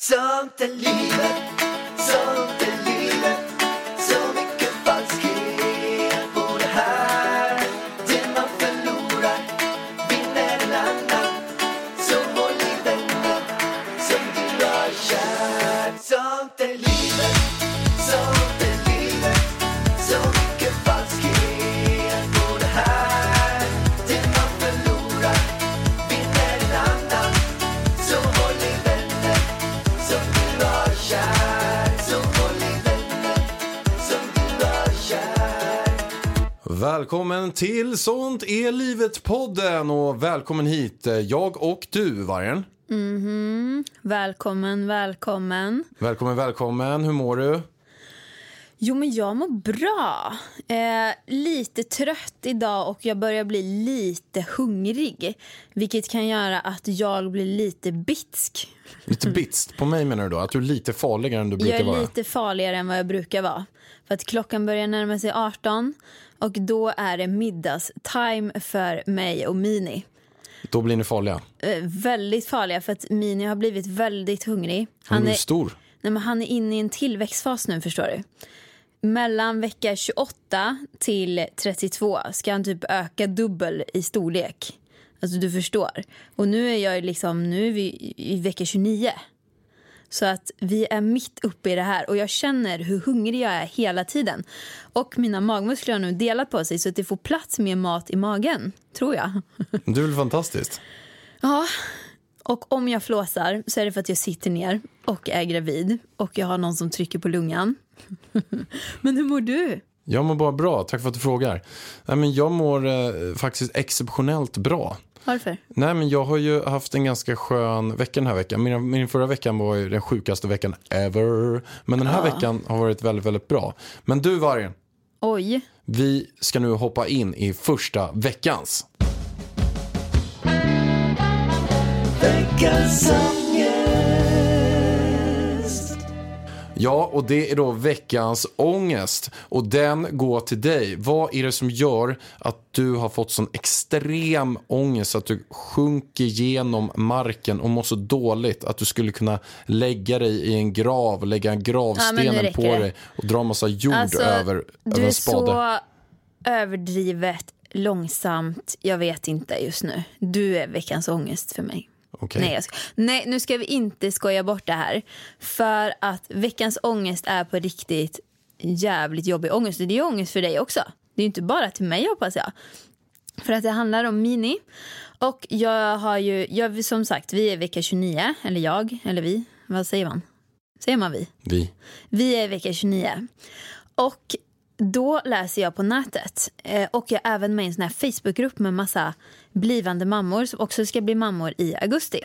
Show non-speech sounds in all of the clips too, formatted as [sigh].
Sånt är livet, sånt Välkommen till Sånt är livet-podden och välkommen hit eh, jag och du, Vargen. Välkommen, välkommen. Välkommen, välkommen. Hur mår du? Jo, men jag mår bra. Eh, lite trött idag och jag börjar bli lite hungrig. Vilket kan göra att jag blir lite bitsk. Lite [laughs] bitst. På mig menar du då? Att du är lite farligare än du brukar Jag är vara? lite farligare än vad jag brukar vara. För att klockan börjar närma sig 18 och då är det middagstime för mig och Mini. Då blir ni farliga. Eh, väldigt farliga för att Mini har blivit väldigt hungrig. Han är är, stor. Nej, men han är inne i en tillväxtfas nu förstår du. Mellan vecka 28 till 32 ska han typ öka dubbel i storlek. Alltså du förstår. Och nu är jag liksom, nu är vi i vecka 29. Så att vi är mitt uppe i det här och jag känner hur hungrig jag är hela tiden. Och mina magmuskler har nu delat på sig så att det får plats mer mat i magen, tror jag. [laughs] Det är väl fantastiskt? Ja, och om jag flåsar så är det för att jag sitter ner och är gravid och jag har någon som trycker på lungan. [laughs] Men hur mår du? Jag mår bara bra. Tack för att du frågar. Nej, men jag mår eh, faktiskt exceptionellt bra. Varför? Nej, men jag har ju haft en ganska skön vecka den här veckan. Min, min förra veckan var ju den sjukaste veckan ever. Men den här veckan har varit väldigt, väldigt bra. Men du, Vargen. Oj. Vi ska nu hoppa in i första veckans. Veckans Ja, och det är då veckans ångest. Och den går till dig. Vad är det som gör att du har fått sån extrem ångest att du sjunker genom marken och mår så dåligt att du skulle kunna lägga dig i en grav, lägga en Ja, gravstenen räcker på det. dig och dra massa jord Alltså, över, Du över är en spade. så överdrivet långsamt. Jag vet inte just nu. Du är veckans ångest för mig. Okej. Nej, ska... Nej, nu ska vi inte skoja bort det här. För att veckans ångest är på riktigt jävligt jobbig ångest. Det är ångest för dig också. Det är inte bara till mig hoppas jag. För att det handlar om Mini. Och jag har ju, jag, som sagt, vi är vecka 29. Eller jag, eller vi. Vad säger man? Säger man vi? Vi. Vi är vecka 29. Och då läser jag på nätet. Eh, och jag är även med i en sån här Facebookgrupp med massa blivande mammor som också ska bli mammor i augusti.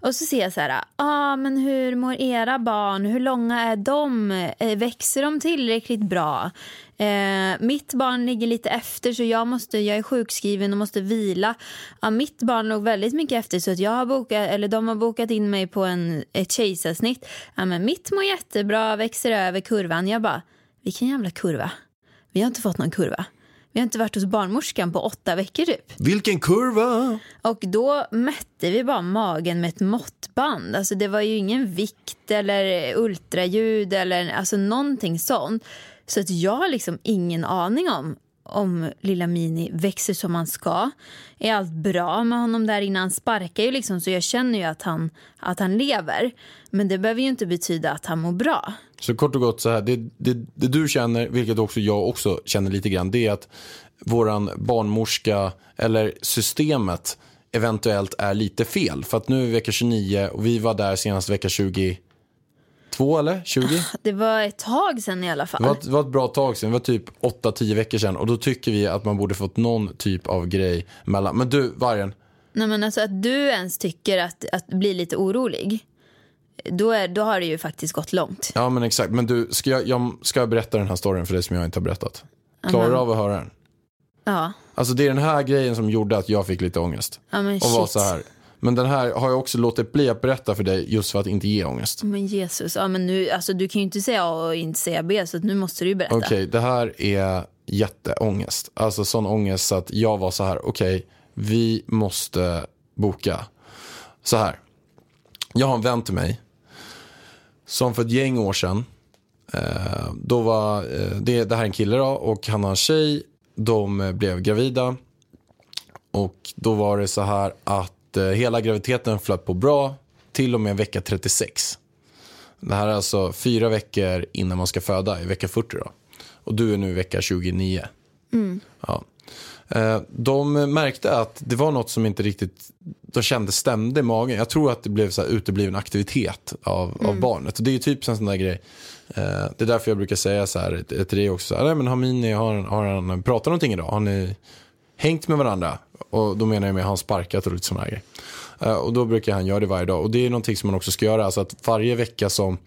Och så ser jag så här, ah, men hur mår era barn? Hur långa är de? Eh, växer de tillräckligt bra? Eh, mitt barn ligger lite efter så jag, måste, jag är sjukskriven och måste vila. Ja, mitt barn låg väldigt mycket efter så att jag har bokat, eller de har bokat in mig på en, ett kejsarsnitt. Ja, men mitt mår jättebra, växer över kurvan. Jag bara, vilken jävla kurva? Vi har inte fått någon kurva. Vi har inte varit hos barnmorskan på åtta veckor typ. Vilken kurva! Och då mätte vi bara magen med ett måttband. Alltså det var ju ingen vikt eller ultraljud eller alltså någonting sånt. Så att jag har liksom ingen aning om om lilla Mini växer som han ska. Är allt bra med honom där inne? Han sparkar ju liksom så jag känner ju att han, att han lever. Men det behöver ju inte betyda att han mår bra. Så kort och gott så här, det, det, det du känner, vilket också jag också känner lite grann, det är att våran barnmorska eller systemet eventuellt är lite fel. För att nu är vi vecka 29 och vi var där senast vecka 22 eller 20? Det var ett tag sen i alla fall. Det var, ett, det var ett bra tag sedan, det var typ 8-10 veckor sedan och då tycker vi att man borde fått någon typ av grej mellan. Men du, Vargen, Nej, men alltså att du ens tycker att, att bli lite orolig. Då, är, då har det ju faktiskt gått långt. ja men exakt, men du, ska jag, jag ska jag berätta den här storyn för dig som jag inte har berättat? Klarar du av att höra den? Ja, Alltså det är den här grejen som gjorde att jag fick lite ångest. ja men och var shit. så här. Men den här har jag också låtit bli att berätta för dig just för att inte ge ångest. Men Jesus, ja, men nu, alltså, du kan ju inte säga A och inte säga B så nu måste du ju berätta. Okej, det här är jätteångest. Alltså sån ångest så att jag var så här, okej, vi måste boka. Så här, jag har en vän till mig som för ett gäng år sedan. Eh, då var, eh, det, det här är en kille då och han har en tjej. De eh, blev gravida. Och då var det så här att eh, hela graviditeten flöt på bra till och med vecka 36. Det här är alltså fyra veckor innan man ska föda, i vecka 40 då. Och du är nu i vecka 29. Ja. Eh, De märkte att det var något som inte riktigt de kände stämde i magen. Jag tror att det blev så här utebliven aktivitet av, av barnet. Och det är ju typ en sån där grej. Eh, Det är därför jag brukar säga så här till dig också. Så här, Nej, men har Mini, har, har han pratat någonting idag? Har ni hängt med varandra? Och då menar jag med har han sparkat och lite sådana grejer. Eh, Och då brukar han göra det varje dag. Och det är någonting som man också ska göra. Alltså att varje vecka som,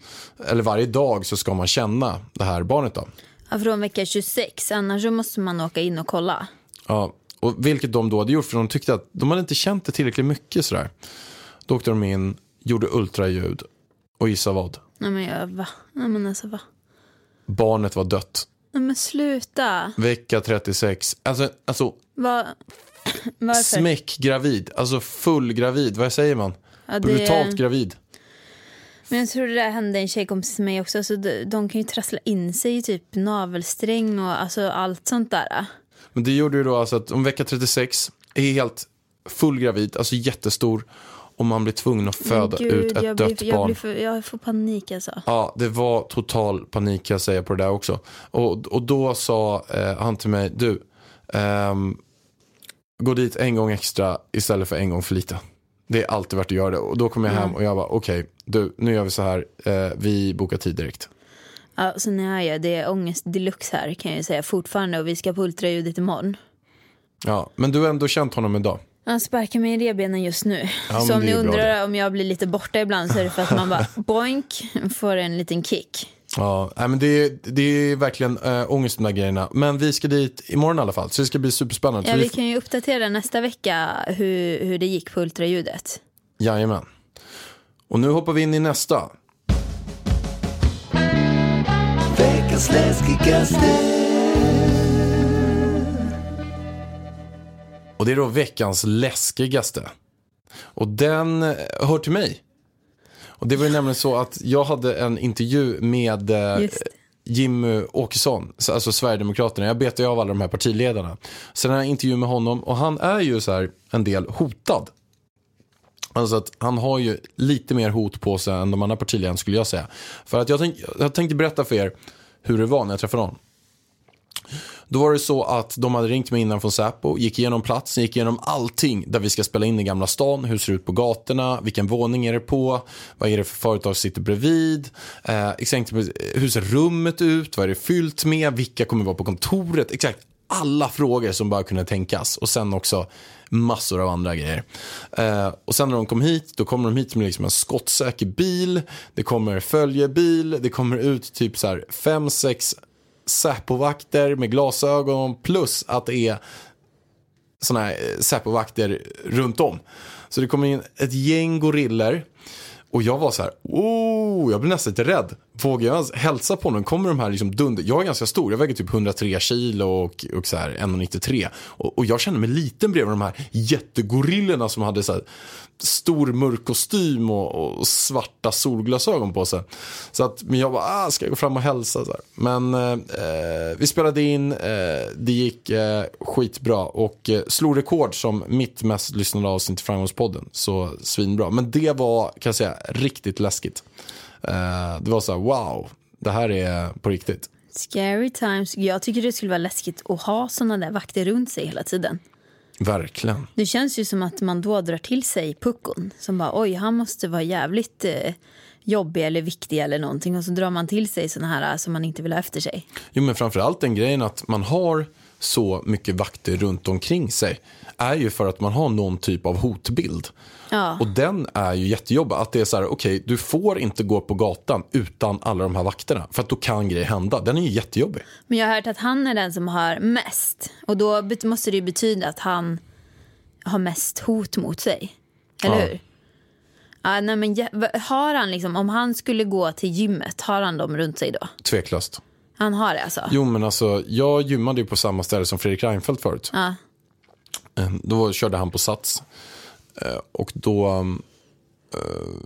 eller varje dag så ska man känna det här barnet då. Från vecka 26, annars måste man åka in och kolla. Ja, och vilket de då hade gjort för de tyckte att de hade inte känt det tillräckligt mycket sådär. Då åkte de in, gjorde ultraljud och gissa vad? Nej men jag, va? Nej men alltså va? Barnet var dött. Nej men sluta. Vecka 36. Alltså, alltså Va? Varför? smäckgravid. Alltså fullgravid. Vad säger man? Ja, det- Brutalt gravid. Men jag tror det där hände en tjejkompis till mig också. Alltså, de, de kan ju trassla in sig i typ navelsträng och alltså allt sånt där. Men det gjorde ju då alltså att om vecka 36 är helt fullgravid, alltså jättestor. Och man blir tvungen att föda Men ut ett jag dött blir, jag, barn. blir för, jag får panik alltså. Ja, det var total panik kan jag säga på det där också. Och, och då sa eh, han till mig, du, ehm, gå dit en gång extra istället för en gång för lite. Det är alltid värt att göra det. Och då kom jag hem och jag bara, okej, du, nu gör vi så här, eh, vi bokar tid direkt. Ja, så nu är jag, det är ångest deluxe här kan jag ju säga fortfarande och vi ska på ultraljudet imorgon. Ja, men du har ändå känt honom idag. Han sparkar mig i revbenen just nu. Ja, så om ni undrar om jag blir lite borta ibland så är det för att man bara [laughs] boink får en liten kick. Ja, men det, är, det är verkligen äh, ångest de där grejerna. Men vi ska dit imorgon i alla fall, så det ska bli superspännande. Ja, vi vi kan ju uppdatera nästa vecka hur, hur det gick på ultraljudet. Jajamän. Och nu hoppar vi in i nästa. Veckans läskigaste Och det är då veckans läskigaste. Och den eh, hör till mig. Och det var ju nämligen så att jag hade en intervju med eh. Jimmy Åkesson, alltså Sverigedemokraterna. Jag betar ju av alla de här partiledarna. Sen har jag intervju med honom och han är ju så här en del hotad. Alltså att han har ju lite mer hot på sig än de andra partiledarna skulle jag säga. För att jag, tänk, jag tänkte berätta för er hur det var när jag träffade honom. Då var det så att de hade ringt mig innan från Säpo, gick igenom platsen, gick igenom allting där vi ska spela in i Gamla stan, hur ser det ut på gatorna, vilken våning är det på, vad är det för företag som sitter bredvid, eh, exakt, hur ser rummet ut, vad är det fyllt med, vilka kommer vara på kontoret, exakt alla frågor som bara kunde tänkas och sen också massor av andra grejer. Eh, och sen när de kom hit, då kommer de hit med liksom en skottsäker bil, det kommer följebil, det kommer ut typ så här fem, sex Säpovakter med glasögon plus att det är sådana här eh, Säpovakter runt om. Så det kommer in ett gäng gorillor och jag var så här, oh, jag blev nästan lite rädd. Vågar jag ens hälsa på honom, Kommer de här liksom dunder... Jag är ganska stor, jag väger typ 103 kilo och, och så här 1,93. Och, och jag kände mig liten bredvid de här jättegorillorna som hade så här stor mörk kostym och, och svarta solglasögon på sig. Så att, men jag bara, ah, ska jag gå fram och hälsa? Så här. Men eh, vi spelade in, eh, det gick eh, skitbra och eh, slog rekord som mitt mest lyssnade avsnitt i Framgångspodden. Så svinbra. Men det var, kan jag säga, riktigt läskigt. Eh, det var så här, wow, det här är på riktigt. Scary times. Jag tycker det skulle vara läskigt att ha såna där vakter runt sig hela tiden. Verkligen. Det känns ju som att man då drar till sig puckon som bara oj, han måste vara jävligt eh, jobbig eller viktig eller någonting och så drar man till sig såna här eh, som man inte vill ha efter sig. Jo, men framförallt den grejen att man har så mycket vakter runt omkring sig är ju för att man har någon typ av hotbild. Ja. Och den är ju jättejobbig. Att det är så här, okej, du får inte gå på gatan utan alla de här vakterna. För att då kan grejer hända. Den är ju jättejobbig. Men jag har hört att han är den som har mest och då måste det ju betyda att han har mest hot mot sig. Eller Ja. hur? Ja, nej, men har han liksom, om han skulle gå till gymmet, har han dem runt sig då? Tveklöst. Han har det alltså? Jo, men alltså, jag gymmade ju på samma ställe som Fredrik Reinfeldt förut. Ja. Eh, Då körde han på Sats. Eh, Och då um,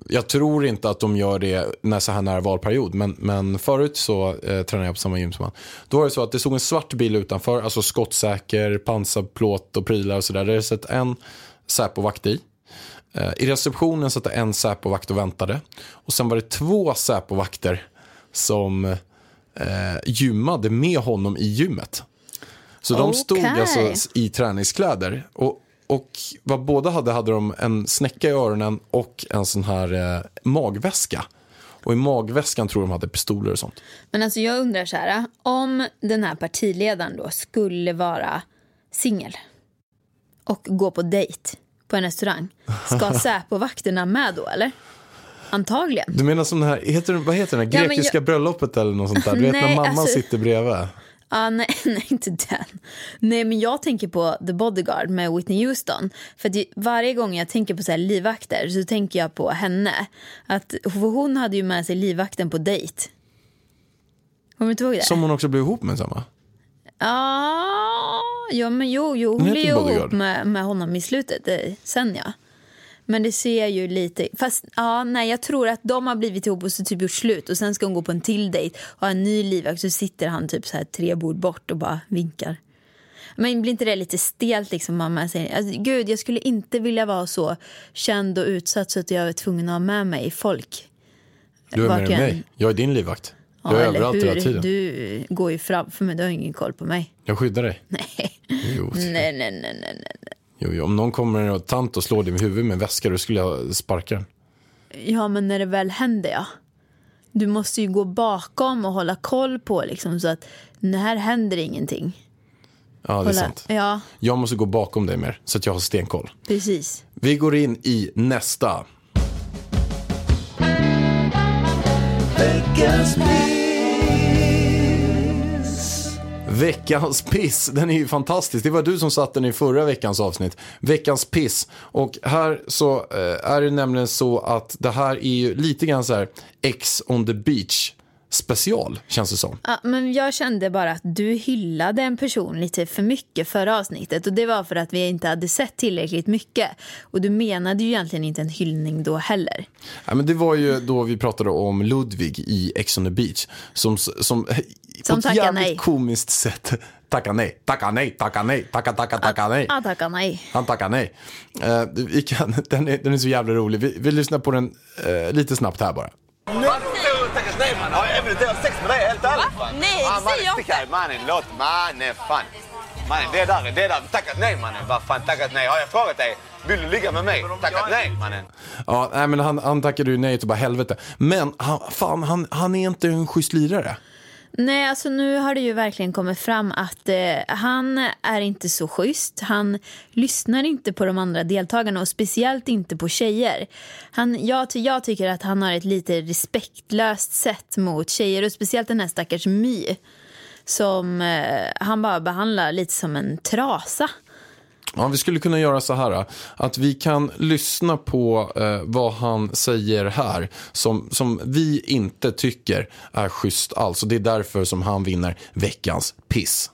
jag tror inte att de gör det när så här nära valperiod, men, men förut så eh, tränade jag på samma gym som han. Då var det så att det stod en svart bil utanför, alltså skottsäker, pansarplåt och prylar och sådär. Det hade sett en Säpo-vakt i. Eh, I receptionen satt det en Säpo-vakt och väntade. Och sen var det två Säpo-vakter som eh, gymmade med honom i gymmet. Så de stod alltså i träningskläder. Och, och vad båda hade, hade de en snäcka i öronen och en sån här eh, magväska. Och i magväskan tror de hade pistoler och sånt. Men alltså jag undrar så här, om den här partiledaren då skulle vara singel och gå på dejt på en restaurang, ska [laughs] Säpo-vakterna med då eller? Antagligen. Du menar som den här, heter, vad heter den? Ja, men Grekiska jag- bröllopet eller något sånt där? Du vet när Nej, mamman alltså- sitter bredvid. Ah, nej, [laughs] nej, inte den. Nej, men jag tänker på The Bodyguard med Whitney Houston. För ju- varje gång jag tänker på så här livvakter så tänker jag på henne. Att, hon hade ju med sig livvakten på dejt. Kommer du inte ihåg det? Som hon också blev ihop med samma. Ja, ja, men jo, jo hon blev ihop med, med honom i slutet. eh, Sen ja. Men det ser ju lite... Fast ja, nej, jag tror att de har blivit ihop och så typ gjort slut. Och sen ska hon gå på en till dejt och ha en ny livvakt. Så sitter han typ så här tre bord bort och bara vinkar. Men blir inte det lite stelt liksom mamma säger? Alltså, gud, jag skulle inte vilja vara så känd och utsatt så att jag är tvungen att ha med mig folk. Du är än- mig. Jag är din livvakt. Ja, Jag är överallt hela hur? tiden. Du går ju framför mig, du har ingen koll på mig. Jag skyddar dig. Nej, nej, nej, nej, nej. nej. Jo, jo. Om någon kommer och tant och slår dig med huvudet med en väska då skulle jag sparka den. Ja, men när det väl händer, ja. Du måste ju gå bakom och hålla koll på liksom så att det här händer ingenting. Ja, det är sant. Ja, Jag måste gå bakom dig mer så att jag har stenkoll. precis. Vi går in i nästa. Veckans. Veckans piss, den är ju fantastisk. Det var du som satte den i förra veckans avsnitt. Veckans piss. Och här så eh, är det nämligen så att det här är ju lite grann så här X on the beach special, känns det som. Ja, men jag kände bara att du hyllade en person lite för mycket förra avsnittet och det var för att vi inte hade sett tillräckligt mycket. Och du menade ju egentligen inte en hyllning då heller. Ja, men det var ju då vi pratade om Ludvig i X on the beach. Som, som, som på ett tackar jävligt nej. komiskt sätt tackar nej, tackar nej, tackar nej, tackar, tackar, tackar nej. Ja, tacka nej. Han tackar nej. Eh, vi kan, [laughs] den, är, den är så jävla rolig. Vi, vi lyssnar på den eh, lite snabbt här bara. Tackas nej man, har jag även inte sex med dig helt ärligt? Nej, Ah, säg mannen, jag här. Mannen, låt mannen fan. Mannen, det där, det där. Tackat nej mannen. Vad fan tackat nej? Har jag frågat dig? Vill du ligga med mig? Tackat nej mannen. Ja, nej, men han, han tackade ju nej till bara helvete. Men han, fan, han, han är inte en schysst lirare. Nej, alltså nu har det ju verkligen kommit fram att eh, han är inte så schysst. Han lyssnar inte på de andra deltagarna och speciellt inte på tjejer. Han, jag, ty- jag tycker att han har ett lite respektlöst sätt mot tjejer och speciellt den här stackars My som eh, han bara behandlar lite som en trasa. Ja, vi skulle kunna göra så här att vi kan lyssna på eh, vad han säger här som, som vi inte tycker är schysst alls. Och det är därför som han vinner veckans piss.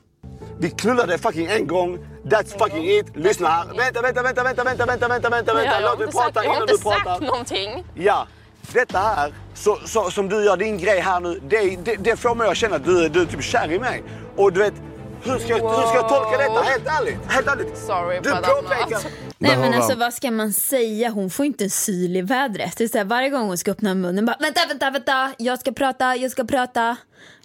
Vi knullade fucking en gång. That's fucking it. Lyssna här. Vänta, vänta, vänta, vänta, vänta, vänta, vänta, vänta, vänta. Låt mig inte sagt, prata jag har innan inte du pratar. sagt någonting. Ja, detta här så, så, som du gör din grej här nu, det, det, det får mig att känna att du, du är typ kär i mig. Och du vet, hur ska, jag- hur ska jag tolka detta? Helt ärligt. Helt ärligt. Sorry, du påpekar... Nej men alltså vad ska man säga? Hon får inte en syl i vädret. Det är så här, varje gång hon ska öppna munnen bara vänta, vänta, vänta, jag ska prata, jag ska prata.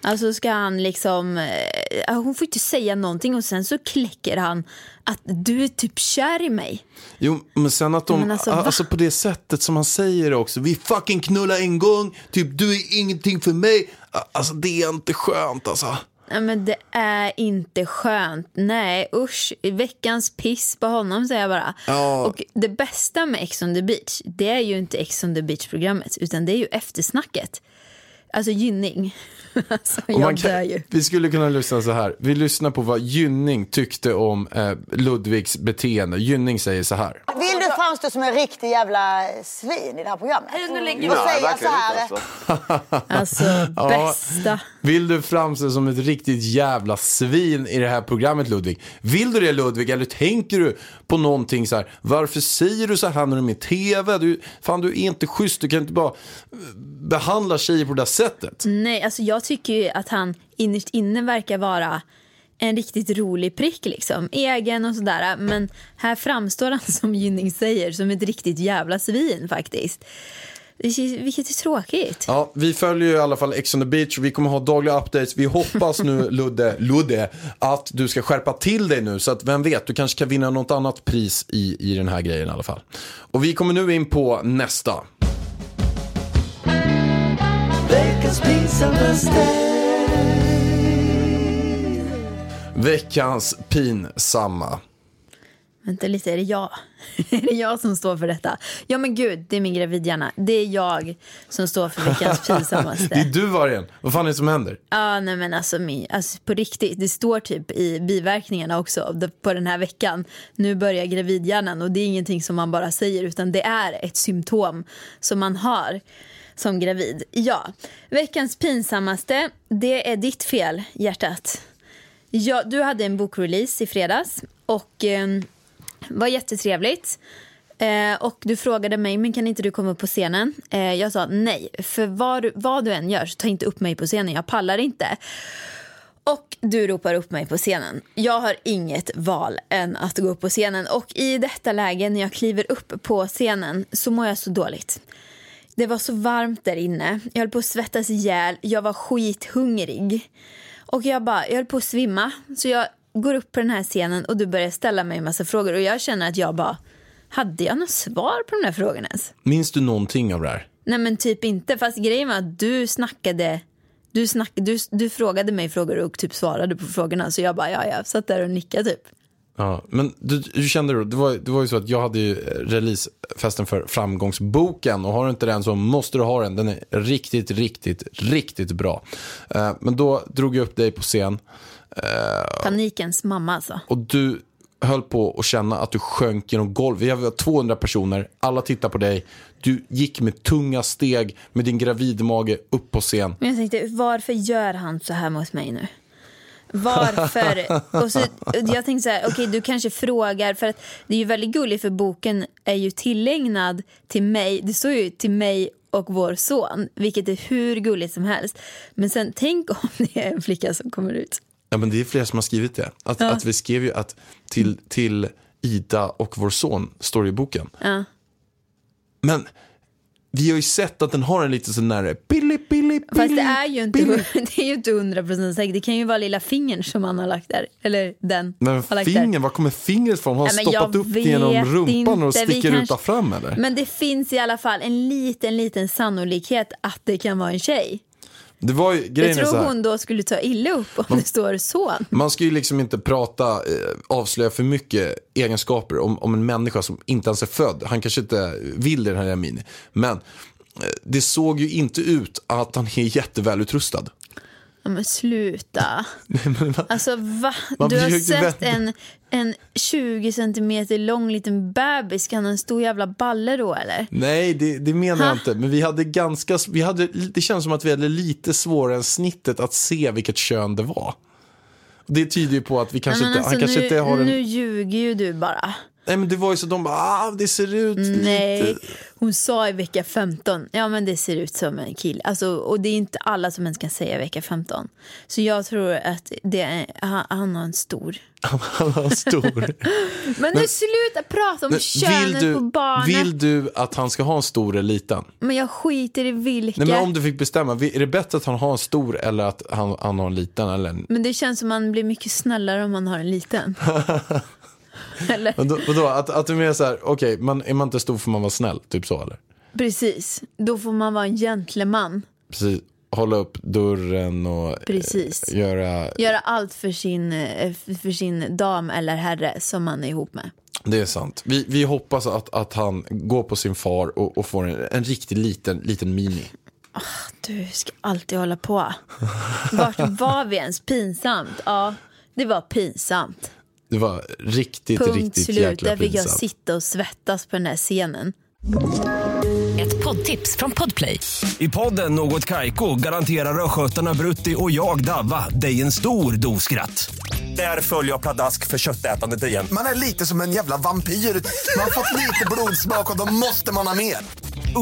Alltså ska han liksom, eh, hon får inte säga någonting och sen så kläcker han att du är typ kär i mig. Jo, men sen att de, Men alltså, alltså, på det sättet som han säger också. Vi fucking knullar en gång, typ du är ingenting för mig. Alltså det är inte skönt alltså. Nej men det är inte skönt. Nej usch, veckans piss på honom säger jag bara. Ja. Och det bästa med Ex on the beach, det är ju inte Ex on the beach programmet utan det är ju eftersnacket. Alltså Gynning. Alltså, jag dör ju. Vi skulle kunna lyssna så här. Vi lyssnar på vad Gynning tyckte om eh, Ludvigs beteende. Gynning säger så här. Vill du framstå som en riktig jävla svin i det här programmet? Nu lägger Och säga så här. alltså. Alltså [laughs] bästa. Vill du framstå som ett riktigt jävla svin i det här programmet Ludvig? Vill du det Ludvig eller tänker du på någonting så här. Varför säger du så här när du är med i tv? Du, fan, du är inte schysst. Du kan inte bara eh, behandla tjejer på det där sättet. Nej, alltså jag tycker ju att han innerst inne verkar vara en riktigt rolig prick liksom. Egen och sådär. Men här framstår han [laughs] som Gynning säger som ett riktigt jävla svin faktiskt. Vilket är tråkigt. Ja, vi följer ju i alla fall Ex on the beach. Vi kommer ha dagliga updates. Vi hoppas nu, [laughs] Ludde, Ludde, att du ska skärpa till dig nu. Så att vem vet, du kanske kan vinna något annat pris i, i den här grejen i alla fall. Och vi kommer nu in på nästa. Veckans pinsammaste Veckans pinsamma. Vänta lite, är det jag? [laughs] är det jag som står för detta? Ja men gud, det är min gravidhjärna. Det är jag som står för veckans [laughs] pinsammaste. Det är du Vargen. Vad fan är det som händer? Ja, nej men alltså, min, alltså på riktigt. Det står typ i biverkningarna också på den här veckan. Nu börjar gravidhjärnan och det är ingenting som man bara säger utan det är ett symptom som man har som gravid. Ja, veckans pinsammaste, det är ditt fel hjärtat. Ja, du hade en bokrelease i fredags och eh, var jättetrevligt. Eh, och du frågade mig, men kan inte du komma upp på scenen? Eh, jag sa nej, för vad, vad du än gör så ta inte upp mig på scenen, jag pallar inte. Och du ropar upp mig på scenen. Jag har inget val än att gå upp på scenen. Och i detta läge när jag kliver upp på scenen så mår jag så dåligt. Det var så varmt där inne. Jag höll på att svettas ihjäl. Jag var skithungrig. Och jag bara, jag höll på att svimma. Så jag går upp på den här scenen och du börjar ställa mig en massa frågor. Och jag känner att jag bara, hade jag något svar på de här frågorna ens? Minns du någonting av det här? Nej men typ inte. Fast grejen var att du snackade du, snack, du, du frågade mig frågor och typ svarade på frågorna. Så jag bara, ja, jag satt där och nickade typ. Ja, men du, hur kände du? Det var, det var ju så att jag hade ju releasefesten för Framgångsboken och har du inte den så måste du ha den. Den är riktigt, riktigt, riktigt bra. Eh, men då drog jag upp dig på scen. Eh, Panikens mamma alltså. och du höll på att känna att du sjönk genom golv. Vi var 200 personer, alla tittar på dig. Du gick med tunga steg med din gravidmage upp på scen. Men jag tänkte, varför gör han så här mot mig nu? Varför? och så, jag tänkte så här, okej okay, du kanske frågar, för att det är ju väldigt gulligt för boken är ju tillägnad till mig, det står ju till mig och vår son, vilket är hur gulligt som helst. Men sen tänk om det är en flicka som kommer ut. Ja men det är flera som har skrivit det. Att, Ja. att vi skrev ju att till, till Ida och vår son står det i boken. Ja. Men vi har ju sett att den har en lite sån där billy, billy, Fast det är ju inte, billy. [laughs] det är ju inte 100% säkert. Det kan ju vara lilla fingern som han har lagt där. Eller den Men fingern, var kommer fingret ifrån? Har han stoppat upp det genom rumpan och inte. Vi sticker kanske- ut fram eller? Men det finns i alla fall en liten, liten sannolikhet att det kan vara en tjej. Det var ju, Jag grejen så tror hon då skulle ta illa upp om det står son. man ska ju liksom inte prata, eh, avslöja för mycket egenskaper om, om en människa som inte ens är född. Han kanske inte vill det, den här Amini. Men eh, det såg ju inte ut att han är jättevälutrustad. Ja, men sluta. [laughs] Alltså va? Man Du har sett vända- en, en 20 centimeter lång liten bebis. Kan en stor jävla balle då eller? Nej, det, det menar jag Ha? inte. Men vi hade ganska, vi hade, det känns som att vi hade lite svårare än snittet att se vilket kön det var. Det tyder ju på att vi kanske Nej, men inte, han alltså, kanske nu, inte har en... nu ljuger ju du bara. Nej men det var ju så, de bara, ah, det ser ut Nej, lite... hon sa i vecka 15. Ja men det ser ut som en kille. Alltså, och det är inte alla som ens kan säga vecka 15. Så jag tror att det är, han, han har en stor. [laughs] Han var stor. [laughs] Men, nu sluta prata om Men könet vill, på du, barnet. vill du att han ska ha en stor eller liten? Men jag skiter i vilka. Nej men om du fick bestämma, är det bättre att han har en stor eller att han, han har en liten? Eller en... Men det känns som man blir mycket snällare om man har en liten. [laughs] [laughs] eller? Vadå, vadå, att, att du menar så här, okej, man, är man inte stor får man vara snäll, typ så eller? Precis. Då får man vara en gentleman. Precis, hålla upp dörren och Precis. eh, göra, Göra allt för sin, eh, för sin dam eller herre som man är ihop med. det är sant. Vi, vi hoppas att, att han går på sin far och, och får en, en riktigt liten, liten mini. Du ska alltid hålla på. Vart var vi ens? Pinsamt? Ja, det var pinsamt. Det var riktigt, Punkt riktigt slut. jäkla Där fick jag pinsamt. sitta och svettas på den här scenen. Ett poddtips från Podplay. I podden Något Kaiko garanterar östgötarna Brutti och jag, Davva, dig en stor dos skratt. Där följer jag pladask för köttätandet igen. Man är lite som en jävla vampyr. Man har fått lite blodsmak och då måste man ha mer.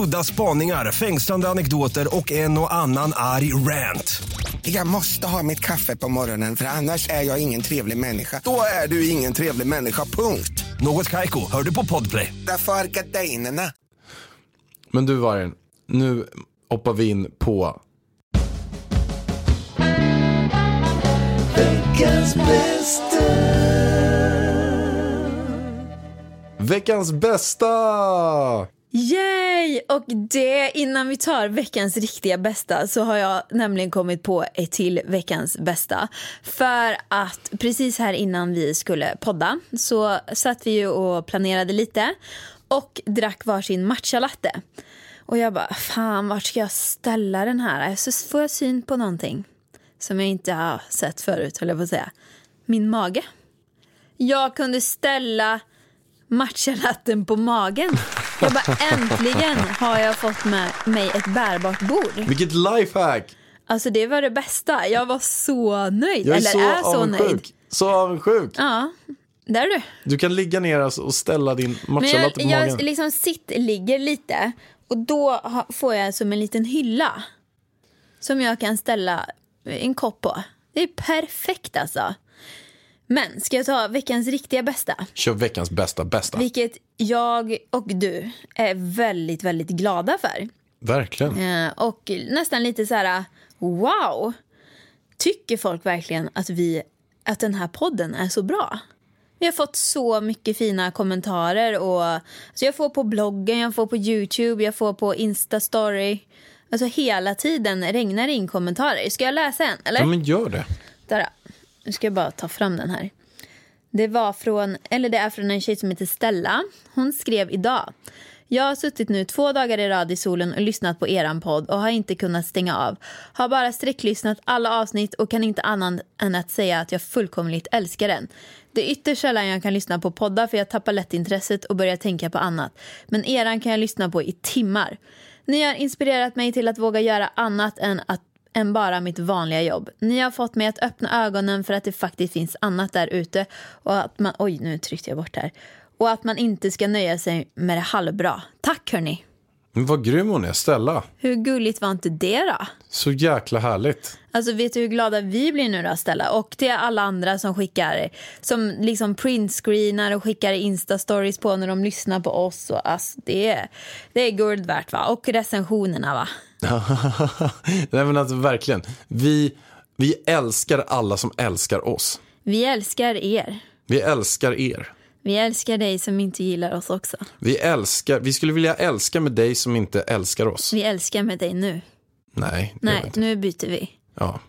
Udda spaningar, fängslande anekdoter och en och annan arg rant. Jag måste ha mitt kaffe på morgonen för annars är jag ingen trevlig människa. Då är du ingen trevlig människa, punkt. Något Kaiko, hör du på Podplay. Därför är gardinerna. Men du Vargen, nu hoppar vi in på Veckans bästa. veckans bästa! Yay! Och det, innan vi tar veckans riktiga bästa så har jag nämligen kommit på ett till veckans bästa. För att precis här innan vi skulle podda så satt vi ju och planerade lite och drack varsin matchalatte. Och jag bara, fan vart ska jag ställa den här? Så får jag syn på någonting som jag inte har sett förut, höll jag på att säga. Min mage. Jag kunde ställa matchalatten på magen. Jag bara, äntligen har jag fått med mig ett bärbart bord. Vilket lifehack! Alltså det var det bästa. Jag var så nöjd. Jag är Eller så är så avundsjuk. nöjd. Så avundsjuk. Ja, där är du. Du kan ligga ner och ställa din matchalatte jag, på jag magen. liksom sitter, ligger lite och då får jag som en liten hylla som jag kan ställa en kopp på. Det är perfekt alltså. Men ska jag ta veckans riktiga bästa? Kör veckans bästa bästa. Vilket jag och du är väldigt, väldigt glada för. Verkligen. Eh, och nästan lite så här, wow. Tycker folk verkligen att, vi, att den här podden är så bra? Vi har fått så mycket fina kommentarer. Och, alltså jag får på bloggen, jag får på Youtube, jag får på Instastory. Alltså hela tiden regnar in kommentarer. Ska jag läsa en? Eller? Ja men gör det. Där nu ska jag bara ta fram den här. Det var från, eller det är från en tjej som heter Stella. Hon skrev idag. Jag har suttit nu två dagar i rad i solen och lyssnat på eran podd och har inte kunnat stänga av. Har bara sträcklyssnat alla avsnitt och kan inte annat än att säga att jag fullkomligt älskar den. Det är ytterst sällan jag kan lyssna på poddar för jag tappar lätt intresset och börjar tänka på annat. Men eran kan jag lyssna på i timmar. Ni har inspirerat mig till att våga göra annat än att än bara mitt vanliga jobb. Ni har fått mig att öppna ögonen för att det faktiskt finns annat där ute och att man... Oj, nu tryckte jag bort här. Och att man inte ska nöja sig med det halvbra. Tack hörni! Men vad grym hon är, Stella. Hur gulligt var inte det då? Så jäkla härligt. Alltså vet du hur glada vi blir nu då Stella? Och till alla andra som skickar, som liksom printscreenar och skickar Insta-stories på när de lyssnar på oss. Och, alltså, det, är, det är guld värt va? Och recensionerna va? [laughs] Nej men alltså verkligen. Vi, vi älskar alla som älskar oss. Vi älskar er. Vi älskar er. Vi älskar dig som inte gillar oss också. Vi älskar, vi skulle vilja älska med dig som inte älskar oss. Vi älskar med dig nu. Nej, det gör vi Nej, inte. nu byter vi. Ja.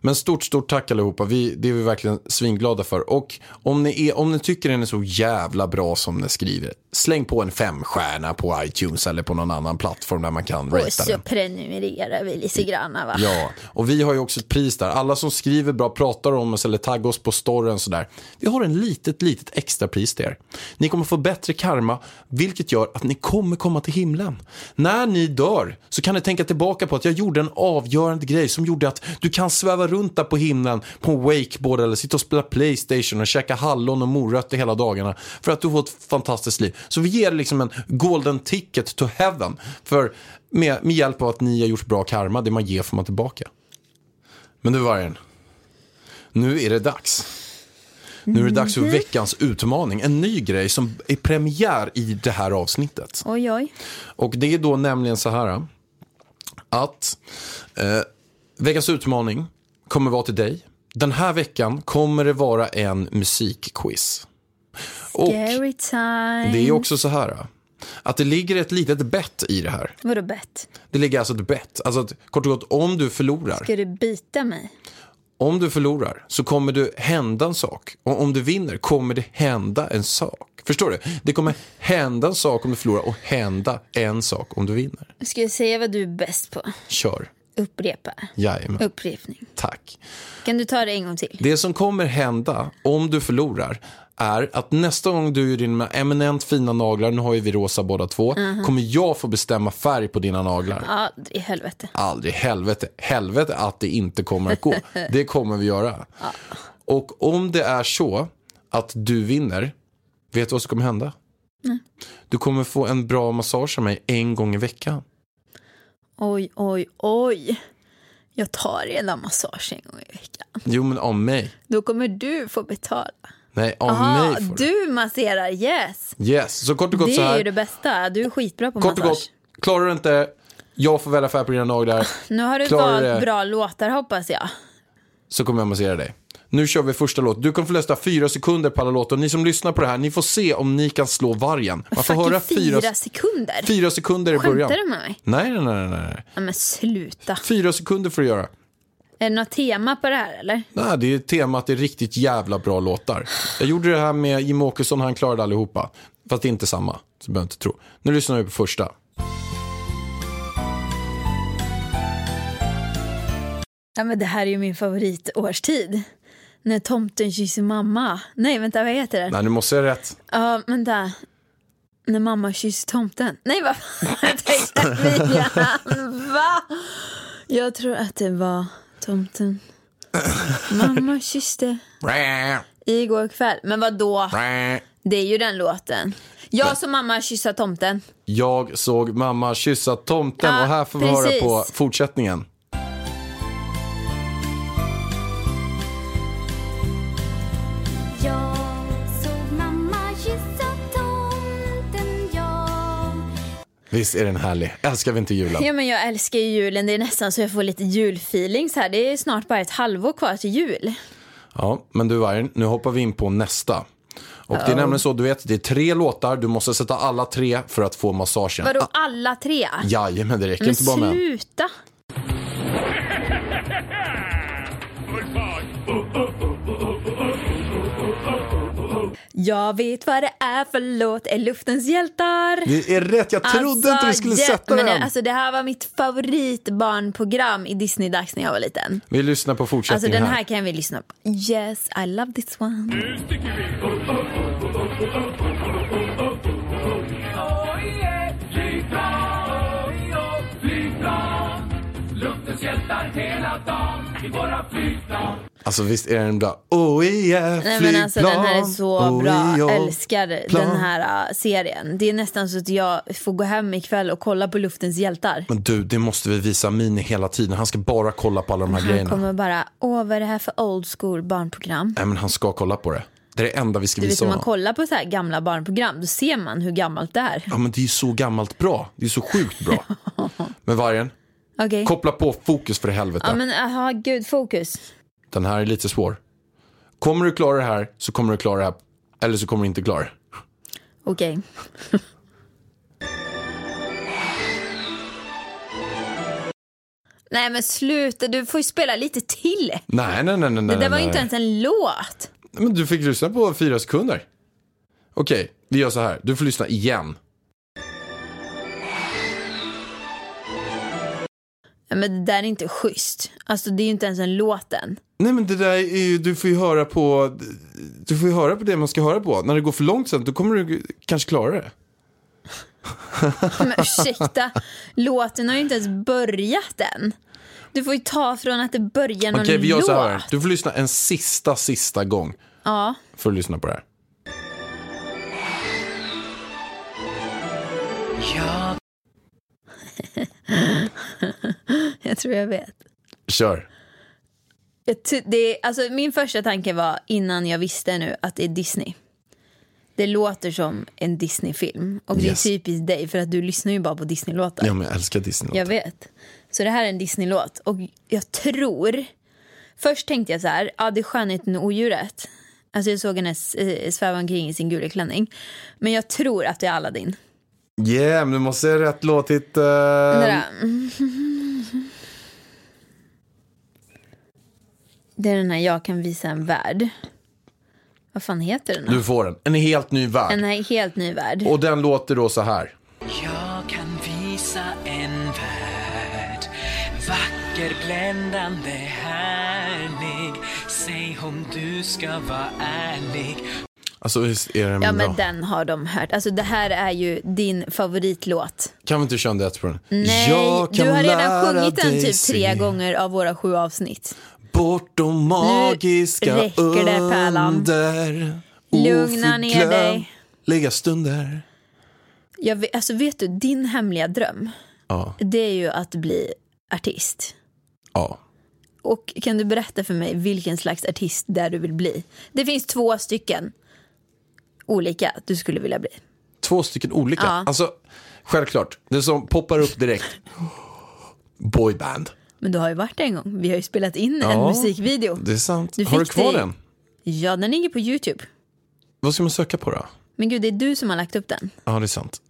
Men stort, stort tack allihopa. Vi, det är vi verkligen svinglada för. Och om ni, är, om ni tycker den är så jävla bra som ni skriver, släng på en femstjärna på iTunes eller på någon annan plattform där man kan Och ratea så den. prenumererar vi lite grann va? Ja, och vi har ju också ett pris där. Alla som skriver bra, pratar om oss eller taggar oss på storyn sådär. Vi har en litet, litet extra pris till er. Ni kommer få bättre karma, vilket gör att ni kommer komma till himlen. När ni dör så kan ni tänka tillbaka på att jag gjorde en avgörande grej som gjorde att du kan sväva runt där på himlen på en wakeboard eller sitta och spela Playstation och käka hallon och morötter hela dagarna för att du får ett fantastiskt liv. Så vi ger liksom en golden ticket to heaven för med, med hjälp av att ni har gjort bra karma, det man ger får man tillbaka. Men du Vargen, nu är det dags. Nu är det dags för veckans utmaning. En ny grej som är premiär i det här avsnittet. Oj, oj. Och det är då nämligen så här att eh, veckans utmaning kommer vara till dig. Den här veckan kommer det vara en musikquiz. Och Scary time. det är också så här att det ligger ett litet bett i det här. Vadå bett? Det ligger alltså ett bett. Alltså att, kort och gott, om du förlorar, Ska du bita mig? om du förlorar så kommer det hända en sak. Och om du vinner kommer det hända en sak. Förstår du? Det kommer hända en sak om du förlorar och hända en sak om du vinner. Ska jag säga vad du är bäst på? Kör. Upprepa. Jajamän. Upprepning. Tack. Kan du ta det en gång till? Det som kommer hända om du förlorar är att nästa gång du gör dina eminent fina naglar, nu har ju vi rosa båda två, kommer jag få bestämma färg på dina naglar. Aldrig i helvete. Aldrig helvete, helvete att det inte kommer att gå. [laughs] Det kommer vi göra. Och om det är så att du vinner, vet du vad som kommer hända? Du kommer få en bra massage av mig en gång i veckan. Oj, oj, oj. Jag tar redan massage en gång i veckan. Jo, men av mig. Då kommer du få betala. Nej, av Aha, mig får du. masserar, yes. Yes, så kort och gott Det så är ju det bästa. Du är skitbra på Kort och massage. gott, klarar du inte, jag får välja färg på dina naglar, Nu har du Klarar valt det. bra låtar hoppas jag. så kommer jag massera dig. Nu kör vi första låt. Du kommer få läsa fyra sekunder på alla låtar. Ni som lyssnar på det här, ni får se om ni kan slå vargen. Man får höra fyra, fyra, sekunder. fyra sekunder i början. Skämtar du med mig? Nej, nej, nej, nej, nej. Ja, men sluta. Fyra sekunder får du göra. Är det något tema på det här eller? Nej, det är temat, det är riktigt jävla bra låtar. Jag gjorde det här med Jim Åkesson, han klarade allihopa. Fast det är inte samma, så behöver inte tro. Nu lyssnar vi på första. Ja, men det här är ju min favoritårstid. När tomten kysser mamma. Nej, vänta, vad heter det? Nej, nu måste jag rätt. Ja, vänta. När mamma kysser tomten. Nej, vad fan [laughs] jag tänkte Va? Jag tror att det var tomten. Mamma kysste igår kväll. Men vad då? Det är ju den låten. Jag som mamma kyssa tomten. Jag såg mamma kyssa tomten Ja, och här får vi höra precis. på fortsättningen. Visst är den härlig? Älskar vi inte julen? Ja, men jag älskar ju julen. Det är nästan så jag får lite julfeeling. Så här. Det är snart bara ett halvår kvar till jul. Ja, men du Vargen, nu hoppar vi in på nästa. Och det är nämligen så, du vet, det är tre låtar, du måste sätta alla tre för att få massagen. Vadå alla tre? Jajamän, det räcker Men inte bara med sluta. [laughs] Jag vet vad det är för låt, är luftens hjältar. Det är rätt, jag trodde inte du skulle ja, sätta men den. Det, alltså, det här var mitt favoritbarnprogram i Disney-dags när jag var liten. Vi lyssnar på Alltså fortsättningen den här här. kan vi lyssna på. Yes, I love this one. Alltså visst är den bra? Oh yeah, Nej flygplan. men alltså den här är så oh, bra, yeah, älskar plan. den här uh, serien. Det är nästan så att jag får gå hem ikväll och kolla på Luftens hjältar. Men du, det måste vi visa Mini hela tiden. Han ska bara kolla på alla de här Han grejerna. kommer bara, åh vad är det här för old school barnprogram? Nej men han ska kolla på det. Det är det enda vi ska Du vet visa när man honom. kollar på så här gamla barnprogram, då ser man hur gammalt det är. Ja men det är ju så gammalt bra. Det är så sjukt bra. [laughs] Men Vargen, Okej. koppla på fokus för helvete. Ja men aha, gud, fokus. Den här är lite svår. Kommer du klara det här så kommer du klara det här. Eller så kommer du inte klara det. Okej. Nej men sluta, du får ju spela lite till. Nej, nej, nej, nej. Det nej, där var ju nej. inte ens en låt. Men du fick lyssna på fyra sekunder. Okej, vi gör så här. Du får lyssna igen. Men det där är inte schysst. Alltså det är ju inte ens en låt än. Nej men det där är ju, du får ju höra på, du får ju höra på det man ska höra på. När det går för långt sen, då kommer du kanske klara det. [laughs] Men ursäkta, låten har ju inte ens börjat än. Du får ju ta från att det börjar någon Okej, vi gör låt. så här. Du får lyssna en sista, sista gång. Ja. För att lyssna på det här. [laughs] [laughs] Jag tror jag vet. Kör. Det alltså, min första tanke var innan jag visste nu att det är Disney. Det låter som en Disney-film. Och det Yes. är typiskt dig för att du lyssnar ju bara på Disney-låtar. Ja men jag älskar Disney. Jag vet. Så det här är en Disney-låt. Och jag tror... Först tänkte jag så här, ja det är Skönheten och odjuret. Alltså jag såg henne eh, sväva omkring i sin gula klänning. Men jag tror att det är Aladdin. Yeah, men du måste säga rätt låttitel. Den där, Det är den här Jag kan visa en värld. Vad fan heter den? då? Du får den. En helt ny värld. En här helt ny värld. Och den låter då så här. Jag kan visa en värld Vacker, bländande, härlig Säg om du ska vara ärlig Alltså visst är den Ja bra. men den har de hört. Alltså det här är ju din favoritlåt. Kan vi inte köra en duett på den? Nej, du har redan sjungit den typ tre se gånger av våra sju avsnitt. Bortom magiska räcker det, Pärlan. under. Lugna ner dig. Lägga stunder. Jag vet, alltså vet du, din hemliga dröm, Ja. det är ju att bli artist. ja. Och kan du berätta för mig vilken slags artist där du vill bli? Det finns två stycken olika du skulle vilja bli. Två stycken olika. Ja. Alltså, självklart. Det som poppar upp direkt. Boyband. Men du har ju varit där en gång. Vi har ju spelat in en Ja, musikvideo. Det är sant. Du har du kvar det- den? Ja, den ligger på YouTube. Vad ska man söka på då? Men gud, det är du som har lagt upp den. Ja, det är sant.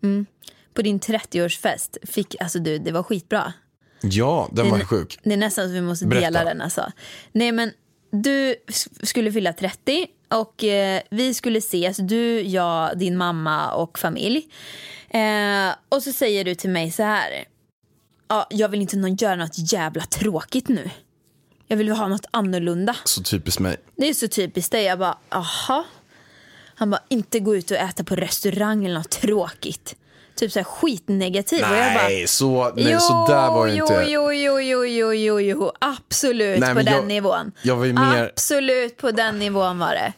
På din 30-årsfest. Fick, alltså du, det var skitbra. Ja, den Det var sjuk. Det är nästan så vi måste Berätta. dela den alltså. Nej men du skulle fylla 30 och eh, vi skulle ses, du, jag, din mamma och familj. Eh, och så säger du till mig så här. Ja, jag vill inte någon, göra något jävla tråkigt nu. Jag vill ha något annorlunda. Så typiskt mig. Det är så typiskt dig. Jag bara, aha. Han bara, inte gå ut och äta på restaurang eller något tråkigt. Typ så här skitnegativ. och jag bara, Nej, så, nej så där var det inte. Jo, jo, jo, jo, jo, jo, absolut Nej, på den jag- nivån. jag mer- Absolut på den nivån var det.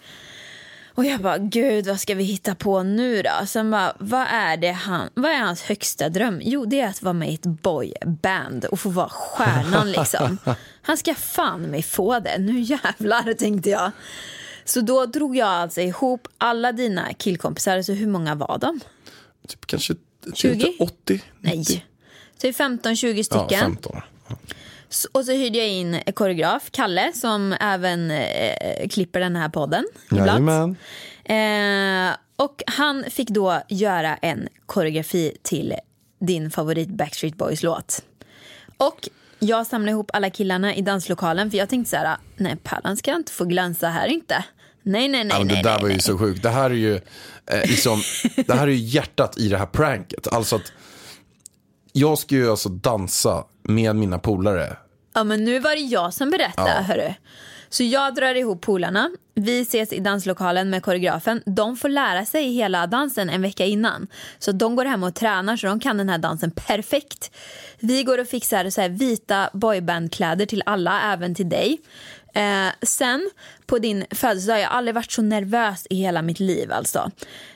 Och jag bara, gud vad ska vi hitta på nu då? Sen bara, vad är, det han, vad är hans högsta dröm? Jo, det är att vara med i ett boyband och få vara stjärnan [laughs] liksom. Han ska fan mig få det, nu jävlar tänkte jag. Så då drog jag alltså ihop alla dina killkompisar, så hur många var de? Typ kanske 20? 80? Nej. Så 15-20 Ja, stycken. 15. S- Och så hyrde jag in koreograf, Kalle, som även eh, klipper den här podden ibland. Jajamän. Eh, och han fick då göra en koreografi till din favorit Backstreet Boys-låt. Och jag samlade ihop alla killarna i danslokalen för jag tänkte så här, nej Pärlan ska inte få glänsa här inte. Nej, nej, nej, Ja, men det nej, där nej, var ju nej. så sjukt. Det här är ju eh, liksom, [laughs] det här är ju hjärtat i det här pranket. Alltså att jag ska ju alltså dansa med mina polare. Ja men nu var det jag som berättade Ja. hörru. Så jag drar ihop polarna, vi ses i danslokalen med koreografen. De får lära sig hela dansen en vecka innan. Så de går hem och tränar så de kan den här dansen perfekt. Vi går och fixar så här vita boybandkläder till alla, även till dig. Eh, sen på din födelsedag, jag har aldrig varit så nervös i hela mitt liv alltså.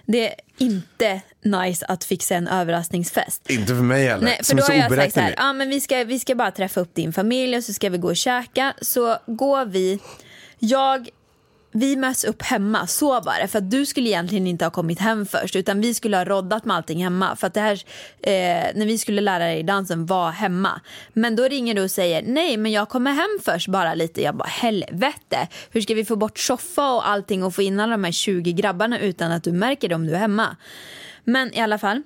Det är inte nice att fixa en överraskningsfest. Inte för mig heller. Nej, för som då är så har jag sagt så här, ja, men vi, ska, vi ska bara träffa upp din familj och så ska vi gå och käka. Så går vi, jag, vi möts upp hemma, så var det. För att du skulle egentligen inte ha kommit hem först utan vi skulle ha roddat med allting hemma. För att det här, eh, när vi skulle lära dig dansen var hemma. Men då ringer du och säger, nej men jag kommer hem först bara lite. Jag bara, helvete, hur ska vi få bort soffa och allting och få in alla de här 20 grabbarna utan att du märker det om du är hemma. Men i alla fall.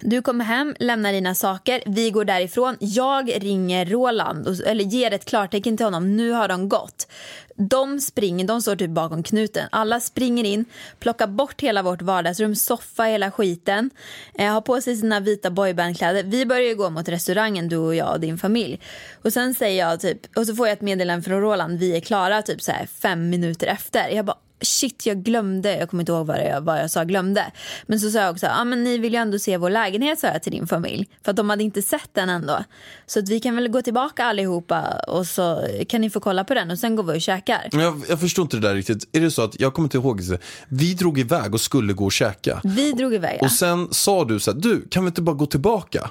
Du kommer hem, lämnar dina saker, vi går därifrån. Jag ringer Roland, eller ger ett klartecken till honom. Nu har de gått. De springer, de står typ bakom knuten. Alla springer in, plockar bort hela vårt vardagsrum, soffa, hela skiten. Eh, har på sig sina vita boybandkläder. Vi börjar ju gå mot restaurangen, du och jag och din familj. Och sen säger jag typ, och så får jag ett meddelande från Roland, vi är klara typ så här fem minuter efter. Jag bara, shit jag glömde, jag kommer inte ihåg vad jag, vad jag sa glömde. Men så sa jag också, ah, men ni vill ju ändå se vår lägenhet sa jag till din familj. För att de hade inte sett den ändå. Så att vi kan väl gå tillbaka allihopa och så kan ni få kolla på den och sen går vi och käkar. Jag, jag förstår inte det där riktigt. Är det så att, jag kommer inte ihåg, det. vi drog iväg och skulle gå och käka. Vi drog iväg ja. Och sen sa du så här, du kan vi inte bara gå tillbaka?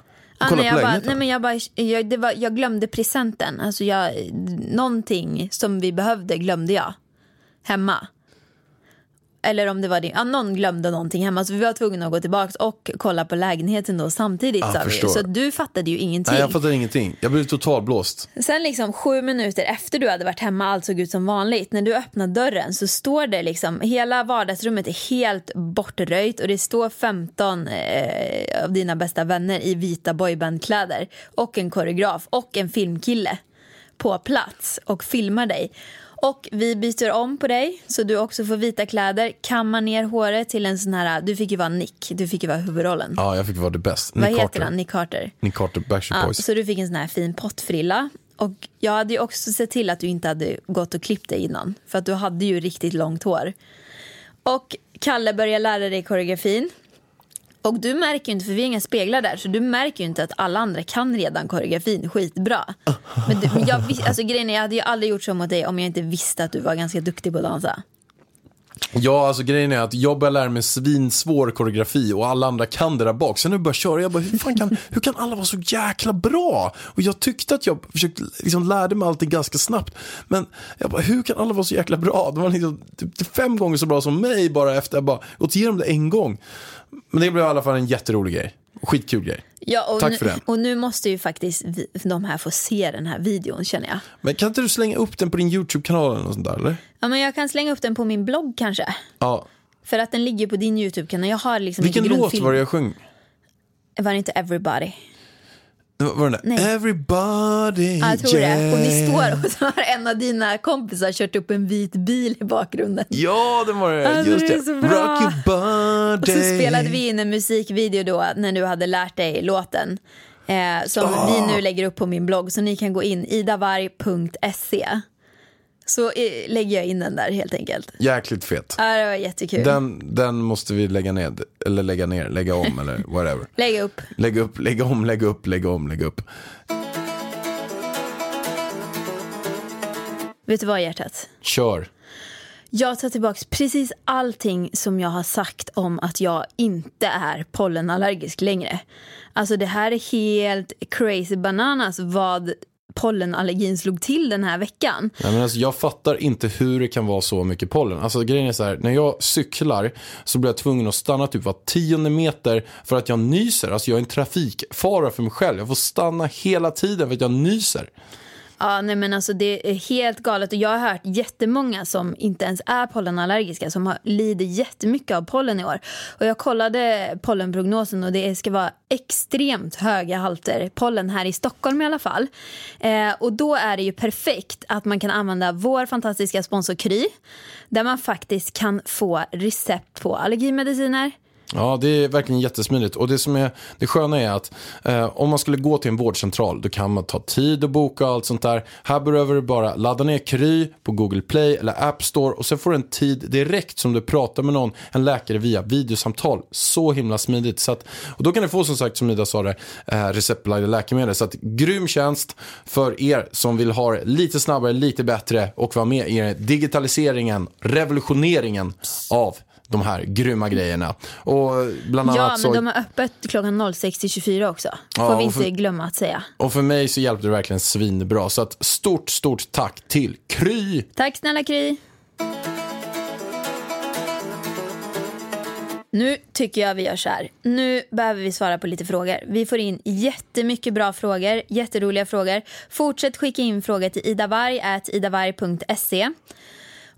Kolla nej, jag, bara, nej men jag, bara, jag, det var, jag glömde presenten. Alltså jag, någonting som vi behövde glömde jag hemma. Eller om det var ja, någon glömde någonting hemma så vi var tvungna att gå tillbaka och kolla på lägenheten då samtidigt vi. förstår. Så du fattade ju ingenting. Nej, jag fattar ingenting. Jag blev totalblåst. Sen liksom sju minuter efter du hade varit hemma, allt såg ut som vanligt. När du öppnar dörren så står det liksom, hela vardagsrummet är helt bortröjt och det står 15 eh, av dina bästa vänner i vita boybandkläder och en koreograf och en filmkille på plats och filmar dig. Och vi byter om på dig så du också får vita kläder, kammar ner håret till en sån här, du fick ju vara Nick, du fick ju vara huvudrollen. Ja, jag fick vara det bäst. Vad Nick heter Carter. han? Nick Carter. Nick Carter, Backstreet Ja, Boys. så du fick en sån här fin pottfrilla. Och jag hade ju också sett till att du inte hade gått och klippt dig innan. För att du hade ju riktigt långt hår. Och Kalle börjar lära dig koreografin. Och du märker ju inte, för vi har inga speglar där, så du märker ju inte att alla andra kan redan koreografin skitbra. Men, du, men jag, alltså, grejen är, jag hade ju aldrig gjort så mot dig om jag inte visste att du var ganska duktig på att dansa. Ja, alltså grejen är att jag börjar lära mig svinsvår koreografi och alla andra kan det där bak. Sen när jag började köra, jag bara, hur, fan kan, hur kan alla vara så jäkla bra? Och jag tyckte att jag försökte, liksom lärde mig allting ganska snabbt. Men jag bara, hur kan alla vara så jäkla bra? De var liksom typ fem gånger så bra som mig bara efter jag bara gått igenom det en gång. Men det blev i alla fall en jätterolig grej. Skitkul grej. Ja, och Tack nu, för det. Och nu måste ju faktiskt vi, de här få se den här videon känner jag. Men kan inte du slänga upp den på din YouTube-kanal eller något sånt där, eller? Ja, men jag kan slänga upp den på min blogg kanske. Ja. För att den ligger på din YouTube-kanal. Jag har liksom Vilken låt var det jag sjöng? Var det inte Everybody? Var den där? Nej. Everybody, Ja, jag tror yeah. det. Och ni står och så har en av dina kompisar kört upp en vit bil i bakgrunden. Ja, det var det. Alltså, Just det det. Rock your body. Och så spelade vi in en musikvideo då när du hade lärt dig låten. Eh, som Ah. vi nu lägger upp på min blogg så ni kan gå in idavarg.se. Så eh, lägger jag in den där helt enkelt. Jäkligt fet. Ja, det var jättekul. Den, den måste vi lägga ner, eller lägga ner, lägga om eller whatever. [laughs] Lägg upp. Lägga upp, lägga om, lägga upp, lägga om, lägga upp. Vet du vad hjärtat? Kör. Jag tar tillbaka precis allting som jag har sagt om att jag inte är pollenallergisk längre. Alltså det här är helt crazy bananas vad pollenallergin slog till den här veckan. Nej, men alltså, jag fattar inte hur det kan vara så mycket pollen. Alltså, grejen är så här, när jag cyklar så blir jag tvungen att stanna typ var tionde meter för att jag nyser. Alltså jag är en trafikfara för mig själv. Jag får stanna hela tiden för att jag nyser. Ja, nej men alltså det är helt galet och jag har hört jättemånga som inte ens är pollenallergiska som har, lider jättemycket av pollen i år. Och jag kollade pollenprognosen och det ska vara extremt höga halter pollen här i Stockholm i alla fall. Eh, och då är det ju perfekt att man kan använda vår fantastiska sponsor Kry där man faktiskt kan få recept på allergimediciner. Ja, det är verkligen jättesmidigt. Och det som är det sköna är att eh, om man skulle gå till en vårdcentral då kan man ta tid och boka och allt sånt där. Här behöver du bara ladda ner Kry på Google Play eller App Store och sen får du en tid direkt som du pratar med någon, en läkare via videosamtal. Så himla smidigt. Så att, och då kan du få som sagt, som Ida sa det, eh, receptbelagda läkemedel. Så att grym tjänst för er som vill ha det lite snabbare, lite bättre och vara med i digitaliseringen, revolutioneringen av de här grymma grejerna. Och bland annat Ja, men så... de har öppet klockan 06 till 24 också. Får Ja, vi inte för- glömma att säga. Och för mig så hjälpte det verkligen svinbra. Så att stort, stort tack till Kry. Tack snälla Kry. Nu tycker jag vi gör så här. Nu behöver vi svara på lite frågor. Vi får in jättemycket bra frågor, jätteroliga frågor. Fortsätt skicka in frågor till idavarg.idavarg.se.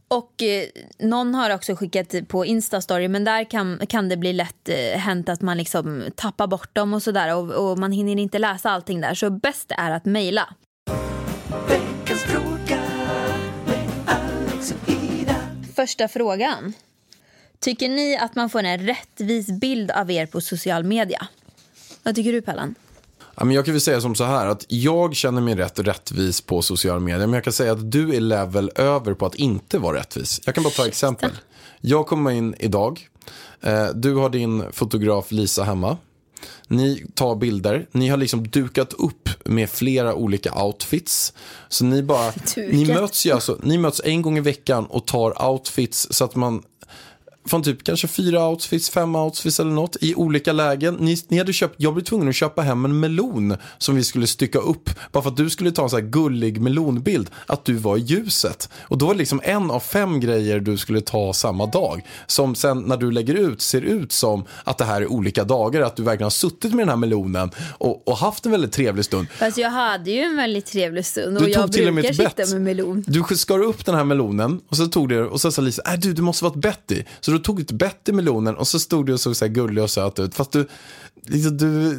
Och eh, någon har också skickat på Instastory men där kan, kan det bli lätt eh, hänt att man liksom tappar bort dem och sådär och, och man hinner inte läsa allting där. Så bäst är att mejla. Första frågan. Tycker ni att man får en rättvis bild av er på social media? Vad tycker du Pellan? Ja, men jag kan väl säga som så här att jag känner mig rätt rättvis på sociala medier. Men jag kan säga att du är level över på att inte vara rättvis. Jag kan bara ta exempel. Jag kommer in idag. Eh, Du har din fotograf Lisa hemma. Ni tar bilder. Ni har liksom dukat upp med flera olika outfits. Så ni bara, [laughs] ni möts ju alltså, ni möts en gång i veckan och tar outfits så att man från typ kanske fyra outfits, fem outfits eller något i olika lägen. Ni, ni hade köpt, jag blev tvungen att köpa hem en melon som vi skulle stycka upp bara för att du skulle ta en så här gullig melonbild att du var i ljuset. Och då var det liksom en av fem grejer du skulle ta samma dag som sen när du lägger ut ser ut som att det här är olika dagar, att du verkligen har suttit med den här melonen och, och haft en väldigt trevlig stund. Fast jag hade ju en väldigt trevlig stund och Du jag till brukar sitta bett. med melon. Du skar upp den här melonen och så tog du och så sa Lisa, äh, du, du måste vara ett Betty. Så du tog ett bett i melonen och så stod du och såg så här gullig och söt ut. Fast du, liksom, du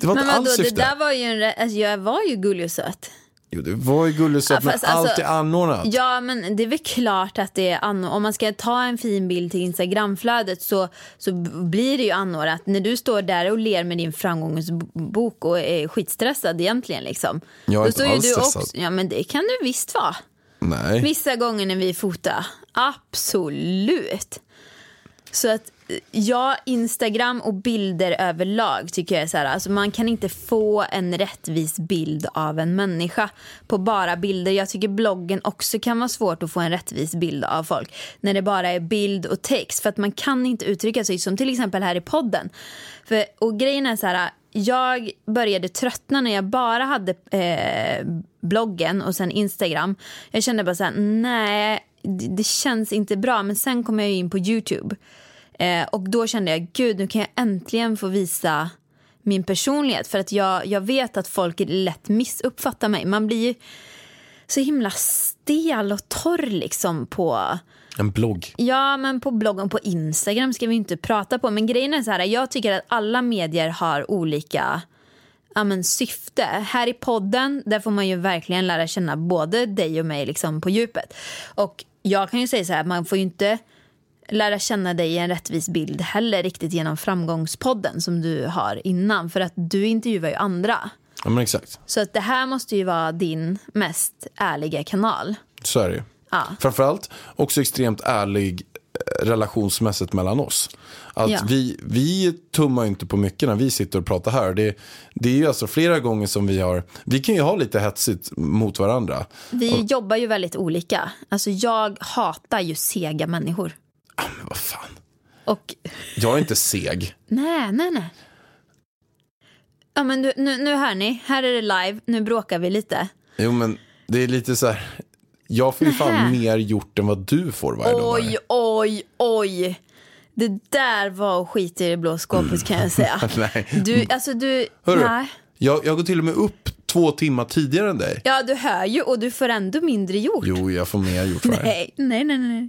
det var Men inte vadå, alls det syfte. där var ju en, alltså jag var ju gullig och söt. Jo, du var ju gullig och söt, Ja, men fast allt alltså- är anordnat. Ja men det är väl klart att det är anno- om man ska ta en fin bild till Instagramflödet så, så blir det ju anordnat. När du står där och ler med din framgångsbok och är skitstressad egentligen liksom. Jag är Då inte står ju alls du stressad. också, ja men det kan du visst vara. Nej. Vissa gånger när vi fotar, absolut. Så att Ja, Instagram och bilder överlag tycker jag är så här, alltså man kan inte få en rättvis bild av en människa på bara bilder. Jag tycker bloggen också kan vara svårt att få en rättvis bild av folk när det bara är bild och text för att man kan inte uttrycka sig som till exempel här i podden. För, och grejen är så här, jag började tröttna när jag bara hade eh, bloggen och sen Instagram. Jag kände bara så här, nej, det, det känns inte bra. Men sen kom jag ju in på Youtube. Eh, och då kände jag, gud nu kan jag äntligen få visa min personlighet. För att jag, jag vet att folk lätt missuppfattar mig. Man blir ju så himla stel och torr liksom på... En blogg. Ja, men på bloggen på Instagram ska vi inte prata på. Men grejen är så här, jag tycker att alla medier har olika ja, men, syfte. Här i podden, där får man ju verkligen lära känna både dig och mig liksom, på djupet. Och jag kan ju säga så här, man får ju inte lära känna dig i en rättvis bild heller riktigt genom framgångspodden som du har innan. För att du intervjuar ju andra. Ja men exakt. Så att det här måste ju vara din mest ärliga kanal. Så är det ju. Ja. Framförallt också extremt ärlig eh, relationsmässigt mellan oss. Att Ja. vi, vi tummar inte på mycket när vi sitter och pratar här. Det, det är ju alltså flera gånger som vi har, vi kan ju ha lite hetsigt mot varandra. Vi jobbar ju väldigt olika. Alltså jag hatar ju sega människor. Men vad fan, Och jag är inte seg. nej, nej, nej. Ja men nu, nu, nu hör ni, här är det live, nu bråkar vi lite. Jo men det är lite så här, jag får ju fan Nähä. mer gjort än vad du får varje dag. Oj, oj, oj. Det där var att skita i det blå skåpet kan jag säga. [laughs] Nej. Du, alltså du, Hörru, nej. jag, jag går till och med upp två timmar tidigare än dig. Ja, du hör ju och du får ändå mindre gjort. Jo, jag får mer gjort varje. Nej, nej, nej, nej.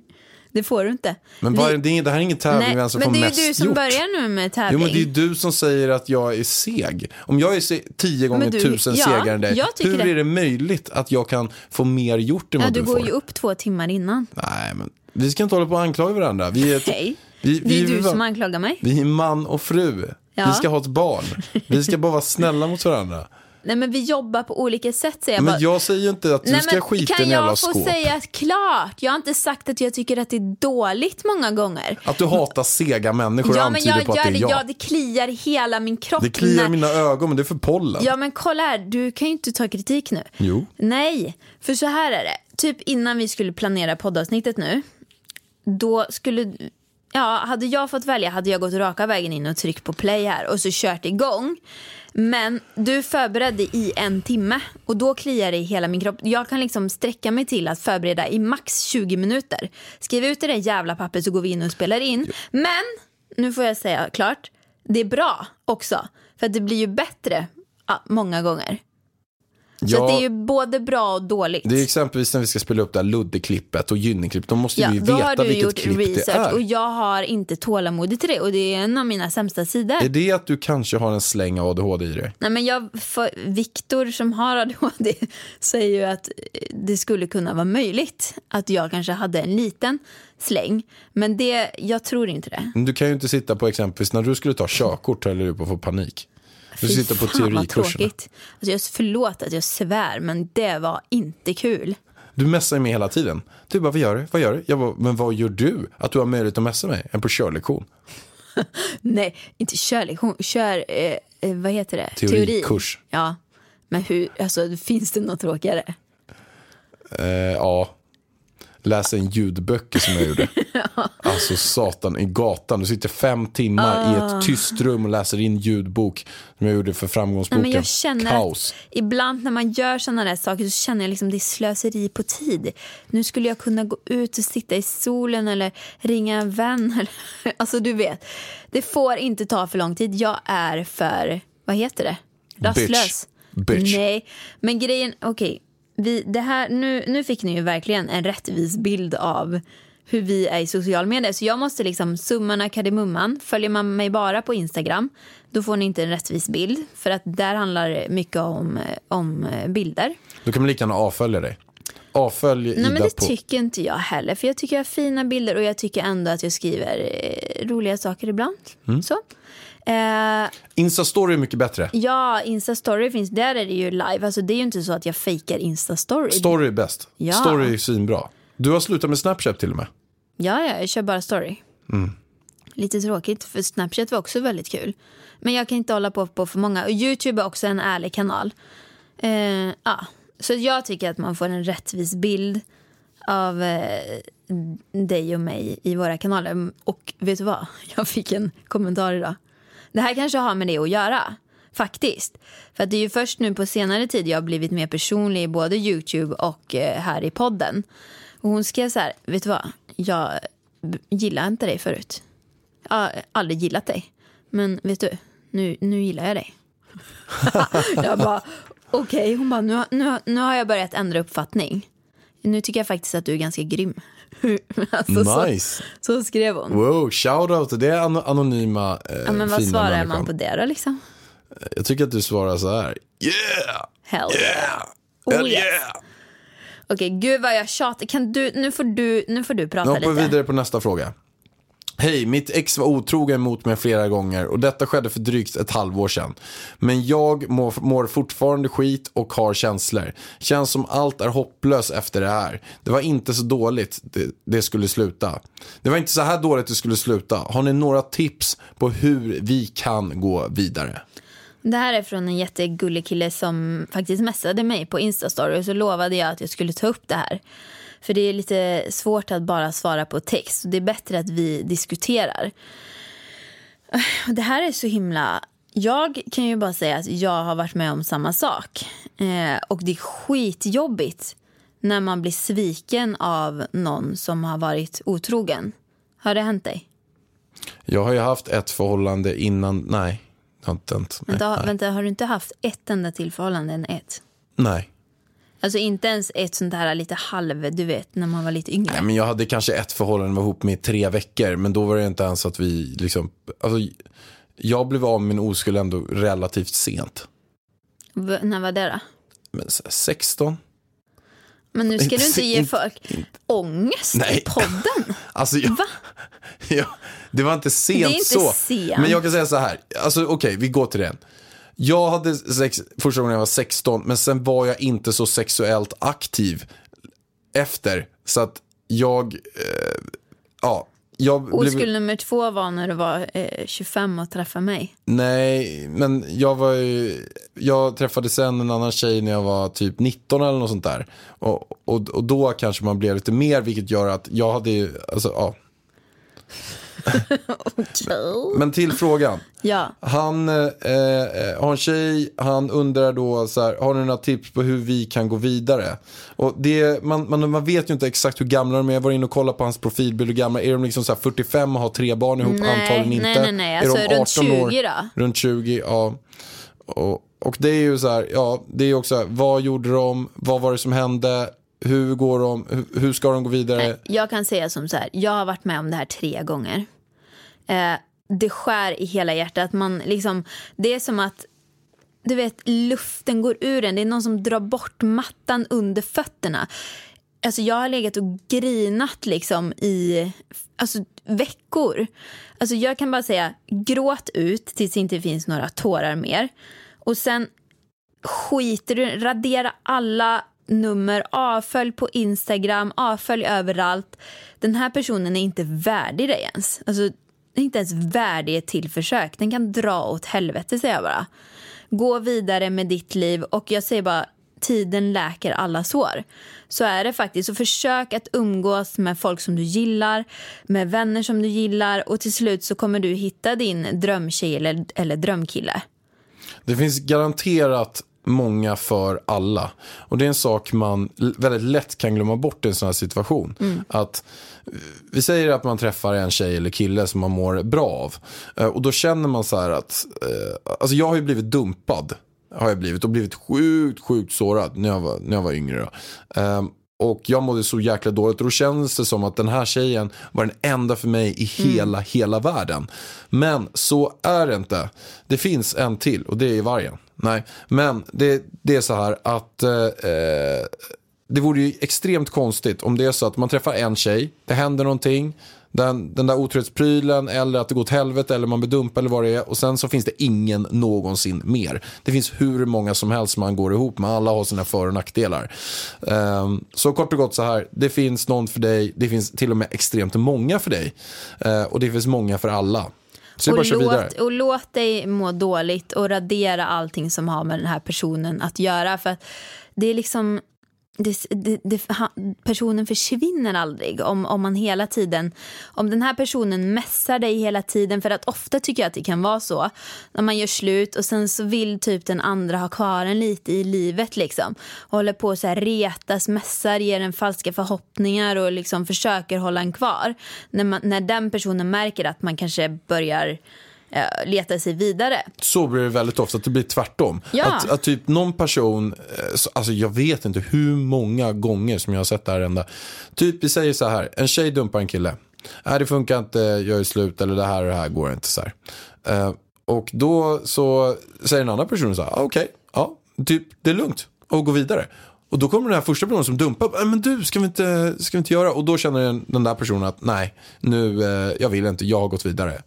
Det får du inte. Men Vi- vad är, det, är- det här är ingen tävling Nej, vem som men får det är mest ju du som gjort. börjar nu med Jo tävling. men det är du som säger att jag är seg. Om jag är se- tio gånger du- tusen ja, segare än dig, hur det. är det möjligt att jag kan få mer gjort än ja, vad du du, går får? ju upp två timmar innan. Nej men, vi ska inte hålla på och anklaga varandra. Vi är, ett, Nej, vi, det är vi, du som anklagar mig. vi är man och fru. Ja. Vi ska ha ett barn. Vi ska bara vara snälla mot varandra. Nej, men vi jobbar på olika sätt säger jag Men bara. jag säger ju inte att du Nej, ska men skita i kan en jävla jag få skåp. säga klart? Jag har inte sagt att jag tycker att det är dåligt många gånger. Att du hatar sega människor ja, men antyder jag på att gör det är jag. Ja, det kliar hela min kropp. Det kliar när- mina ögon, men det är för pollen. Ja, men kolla här. Du kan ju inte ta kritik nu. Jo. Nej, för så här är det. Typ innan vi skulle planera poddavsnittet nu. Då skulle... Ja, hade jag fått välja hade jag gått raka vägen in och tryckt på play här och så kört igång. Men du förberedde i en timme och då kliar det i hela min kropp. Jag kan liksom sträcka mig till att förbereda i max 20 minuter. Skriv ut det där jävla pappret så går vi in och spelar in. Men, nu får jag säga klart, det är bra också. För att det blir ju bättre ja, många gånger. Så Ja. att det är ju både bra och dåligt. Det är exempelvis när vi ska spela upp det här Ludde-klippet och Gynning-klippet. Då måste Ja, vi ju har veta vilket gjort klipp det är. och jag har inte tålamod till det och det är en av mina sämsta sidor. Är det att du kanske har en släng av ADHD i dig? Nej, men jag, Viktor som har ADHD [laughs] säger ju att eh, det skulle kunna vara möjligt att jag kanske hade en liten släng. Men det, jag tror inte det. Men du kan ju inte sitta på exempelvis när du skulle ta körkort höll du på att få panik. Du sitter på fan, vad tråkigt. Alltså jag, förlåt att jag svär men det var inte kul. Du messar mig hela tiden. Du bara, vad gör du? Vad gör du? Jag bara, men vad gör du? Att du har möjlighet att messa mig? En på körlektion. [laughs] Nej, inte körlektion. Kör, eh, eh, vad heter det? Teorikurs. Ja, men hur, alltså finns det något tråkigare? Eh, ja. Läsa en ljudböcker som jag gjorde. [laughs] Alltså satan i gatan. Du sitter fem timmar i ett tyst rum och läser in ljudbok. Som jag gjorde för Nej, framgångsboken. men jag känner Kaos. att ibland när man gör sådana där saker så känner jag liksom det är slöseri på tid. Nu skulle jag kunna gå ut och sitta i solen eller ringa en vän. [laughs] Eller, alltså du vet, det får inte ta för lång tid. Jag är för, vad heter det? Rastlös. Bitch. Nej, men grejen, okej. Vi, det här, nu, nu fick ni ju verkligen en rättvis bild av hur vi är i social media. Så jag måste liksom, summan kardemumman. Följer man mig bara på Instagram, då får ni inte en rättvis bild. För att där handlar det mycket om, om eh, bilder. Då kan man lika gärna avfölja dig. Avfölj Ida Nej men det på... tycker inte jag heller. För jag tycker jag har fina bilder och jag tycker ändå att jag skriver eh, roliga saker ibland. Mm. Så. Eh, Insta-story är mycket bättre. ja, Insta-story finns, där är det ju live. Alltså det är ju inte så att jag fejkar Insta-story. Story är bäst. Ja. Story är svinbra. Du har slutat med Snapchat till och med. Ja, ja, jag kör bara story. Lite tråkigt för Snapchat var också väldigt kul. Men jag kan inte hålla på på för många. Och Youtube är också en ärlig kanal. Eh, ja. Så jag tycker att man får en rättvis bild av eh, dig och mig i våra kanaler. Och vet du vad? [laughs] Jag fick en kommentar idag. Det här kanske har med det att göra. Faktiskt. För att det är ju först nu på senare tid jag har blivit mer personlig i både Youtube och eh, här i podden. Och hon skrev så här, vet du vad? Jag gillar inte dig förut. Jag har aldrig gillat dig. Men vet du, nu, nu gillar jag dig. [laughs] jag bara, okej. Hon bara, nu, nu, nu har jag börjat ändra uppfattning. Nu tycker jag faktiskt att du är ganska grym. [laughs] alltså, Nice. så, så skrev hon. Wow, shoutout till det an- anonyma eh, Ja, men vad fina svarar människan. man på det då liksom? Jag tycker att du svarar så här. Yeah! Hell Yeah! Oh, Hell yeah! Okej, gud vad jag tjatar. Kan du, nu, får du, nu får du Nu prata hoppar vi lite. vidare på nästa fråga. Hej, mitt ex var otrogen mot mig flera gånger och detta skedde för drygt ett halvår sedan. Men jag mår, mår fortfarande skit och har känslor. Känns som allt är hopplöst efter det här. Det var inte så dåligt det, det skulle sluta. Det var inte så här dåligt det skulle sluta. Har ni några tips på hur vi kan gå vidare? Det här är från en jättegullig kille som faktiskt messade mig på Instastory och så lovade jag att jag skulle ta upp det här. För det är lite svårt att bara svara på text. Det är bättre att vi diskuterar. Det här är så himla... Jag kan ju bara säga att jag har varit med om samma sak. Eh, och det är skitjobbigt när man blir sviken av någon som har varit otrogen. Har det hänt dig? Jag har ju haft ett förhållande innan, nej. Det har inte hänt. Vänta, nej. vänta, har du inte haft ett enda till förhållande än ett? nej. Alltså inte ens ett sånt här lite halv, du vet, när man var lite yngre. Nej, men jag hade kanske ett förhållande, var ihop med i tre veckor. Men då var det inte ens att vi liksom, alltså, jag blev av med min oskuld ändå relativt sent. V- när var det då? Men så här, 16? Men nu ska Inte- du inte ge inte- folk ångest Nej. i podden. [laughs] Alltså, jag, Va? [laughs] ja, det var inte sent Det är inte så. sent. Men jag kan säga så här, alltså okej, vi går till det. Jag hade sex första gången jag var 16, men sen var jag inte så sexuellt aktiv efter. Så att jag, eh, ja, jag blev... Oskuld nummer två var när du var eh, 25 och träffade mig. Nej, men jag var ju, jag träffade sen en annan tjej när jag var typ 19 eller något sånt där. Och, och, och då kanske man blev lite mer, vilket gör att jag hade ju, alltså ja. Men till frågan. Ja. Han eh, eh, har en tjej, han undrar då så här, har ni några tips på hur vi kan gå vidare? Och det, man, man, man vet ju inte exakt hur gamla de är, jag var inne och kollade på hans profilbild, hur gamla, är de liksom så här 45 och har tre barn ihop? Nej, Antagligen inte. nej, nej, nej. Är Alltså, de runt 18 år? 20 då? Runt 20, ja. Och, och det är ju så här, ja, det är också så här, vad gjorde de, vad var det som hände, hur går de, hur, hur ska de gå vidare? Jag kan säga som så här, jag har varit med om det här tre gånger. Eh, det skär i hela hjärtat. Man liksom, det är som att du vet, luften går ur en. Det är någon som drar bort mattan under fötterna. Alltså jag har legat och grinat liksom i alltså, veckor. Alltså jag kan bara säga, gråt ut tills det inte finns några tårar mer. Och sen skiter du radera alla nummer, avfölj på Instagram, avfölj överallt. Den här personen är inte värdig dig ens. Alltså, är inte ens värdig ett till försök. Den kan dra åt helvete säger jag bara. Gå vidare med ditt liv och jag säger bara tiden läker alla sår. Så är det faktiskt. Så försök att umgås med folk som du gillar, med vänner som du gillar och till slut så kommer du hitta din drömtjej eller, eller drömkille. Det finns garanterat många för alla. Och det är en sak man väldigt lätt kan glömma bort i en sån här situation. Att eh, vi säger att man träffar en tjej eller kille som man mår bra av. Eh, Och då känner man så här att, eh, alltså jag har ju blivit dumpad. Har jag blivit och blivit sjukt, sjukt sårad när jag var, när jag var yngre. Ehm, och jag mådde så jäkla dåligt och då kändes det som att den här tjejen var den enda för mig i hela, hela världen. Men så är det inte. Det finns en till och det är vargen. Nej, men det, det är så här att eh, eh, det vore ju extremt konstigt om det är så att man träffar en tjej, det händer någonting, den, den där otrohetsprylen eller att det går åt helvete eller man blir dumpad eller vad det är och sen så finns det ingen någonsin mer. Det finns hur många som helst man går ihop med, alla har sina för och nackdelar. Ehm, så kort och gott så här, det finns någon för dig, det finns till och med extremt många för dig Eh, och det finns många för alla. Så Och låt, och låt dig må dåligt och radera allting som har med den här personen att göra. För att det är liksom... Det, det, det, personen försvinner aldrig om, om man hela tiden om den här personen mässar dig hela tiden. För att ofta tycker jag att det kan vara så när man gör slut och sen så vill typ den andra ha kvar en lite i livet liksom. Och håller på så här retas, mässar, ger en falska förhoppningar och liksom försöker hålla en kvar. När, man, när den personen märker att man kanske börjar leta sig vidare så blir det väldigt ofta att det blir tvärtom. Ja. Att, att typ någon person, eh, så- alltså jag vet inte hur många gånger som jag har sett det här ända. Typ vi säger så här, en tjej dumpar en kille. Nej det funkar inte, jag är slut eller det här och det här går inte så här. Eh, och då så säger den andra personen så här, ah, okej, ja, typ det är lugnt och gå vidare. Och då kommer den här första personen som dumpar, "Nej, men du, ska vi inte, ska vi inte göra? Och då känner den, den där personen att nej, nu, eh, jag vill inte, jag har gått vidare.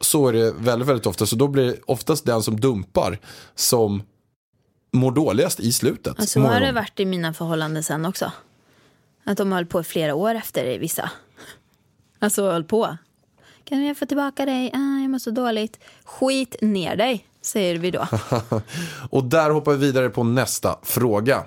Så är det väldigt, väldigt ofta. Så då blir det oftast den som dumpar som mår dåligast i slutet. Så Många har det varit i mina förhållanden sen också. Att de höll på i flera år efter i vissa. Alltså höll på. Kan jag få tillbaka dig? Ah, jag mår så dåligt. Skit ner dig, säger vi då. [laughs] Och där hoppar vi vidare på nästa fråga.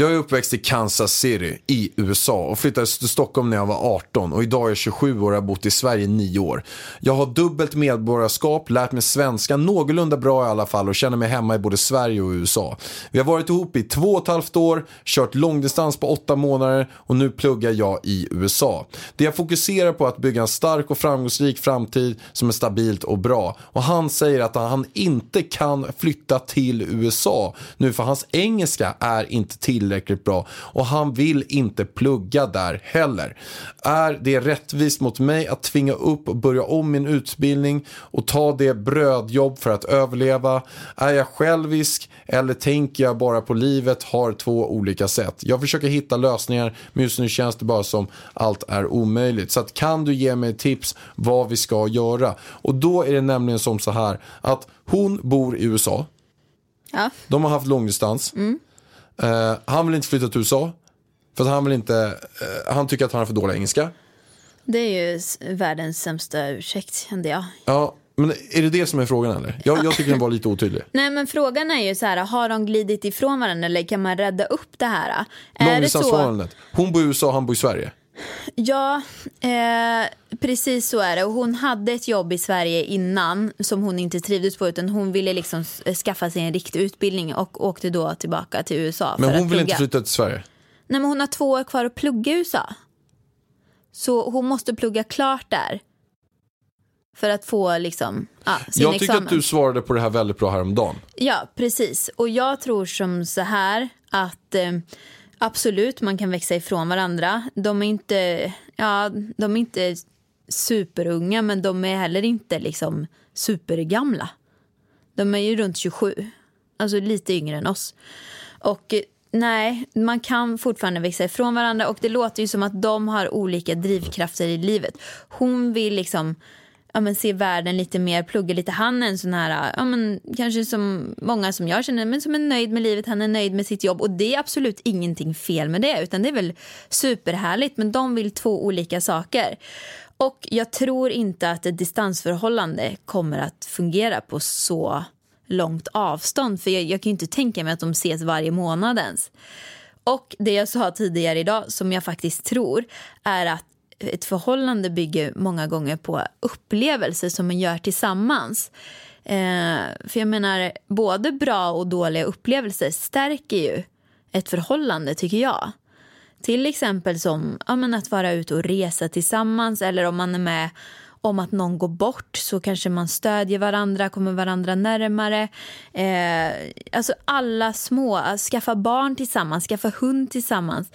Jag är uppväxt i Kansas City i USA och flyttade till Stockholm när jag var 18 och idag är jag 27 år och har bott i Sverige i 9 år. Jag har dubbelt medborgarskap, lärt mig svenska någorlunda bra i alla fall och känner mig hemma i både Sverige och USA. Vi har varit ihop i två och ett halvt år, kört långdistans på åtta månader och nu pluggar jag i USA. Det jag fokuserar på är att bygga en stark och framgångsrik framtid som är stabilt och bra. Och han säger att han inte kan flytta till USA nu för hans engelska är inte tillräckligt bra och han vill inte plugga där heller. Är det rättvist mot mig att tvinga upp och börja om min utbildning och ta det brödjobb för att överleva? Är jag självisk eller tänker jag bara på livet har två olika sätt? Jag försöker hitta lösningar men just nu känns det bara som allt är omöjligt. Så att kan du ge mig tips vad vi ska göra? Och då är det nämligen som så här att hon bor i USA. Ja. De har haft långdistans. Eh, han vill inte flytta till USA. För att han vill inte, eh, han tycker att han har för dålig engelska. Det är ju världens sämsta ursäkt, kände jag. Ja, men är det det som är frågan eller? Jag, jag tycker den var lite otydlig. [laughs] Nej men frågan är ju så här, har de glidit ifrån varandra eller kan man rädda upp det här? Är det så? Långdistansförhållandet. Hon bor i USA, han bor i Sverige. Ja, eh, precis så är det. Och hon hade ett jobb i Sverige innan som hon inte trivdes på utan hon ville liksom skaffa sig en riktig utbildning och åkte då tillbaka till USA Men hon vill inte flytta till Sverige. Nej men hon har två år kvar att plugga i USA. Så hon måste plugga klart där. För att få liksom, ja, sin Jag tycker att du svarade på det här väldigt bra häromdagen. Ja, precis. Och jag tror som så här att eh, absolut, man kan växa ifrån varandra. De är inte, ja, de är inte superunga, men de är heller inte liksom supergamla. De är ju runt 27, alltså lite yngre än oss. Och eh, nej, man kan fortfarande växa ifrån varandra och det låter ju som att de har olika drivkrafter i livet. Hon vill liksom ja, men se världen lite mer, plugga lite. Han är en sån här, ja, men, kanske som många som jag känner, men som är nöjd med livet, han är nöjd med sitt jobb och det är absolut ingenting fel med det utan det är väl superhärligt men de vill två olika saker. Och jag tror inte att ett distansförhållande kommer att fungera på så långt avstånd för jag, jag kan ju inte tänka mig att de ses varje månad ens. Och det jag sa tidigare idag som jag faktiskt tror är att ett förhållande bygger många gånger på upplevelser som man gör tillsammans. Eh, för jag menar, både bra och dåliga upplevelser stärker ju ett förhållande tycker jag. Till exempel som ja, men att vara ute och resa tillsammans eller om man är med om att någon går bort så kanske man stödjer varandra, kommer varandra närmare. Eh, alltså alla små, att skaffa barn tillsammans, skaffa hund tillsammans.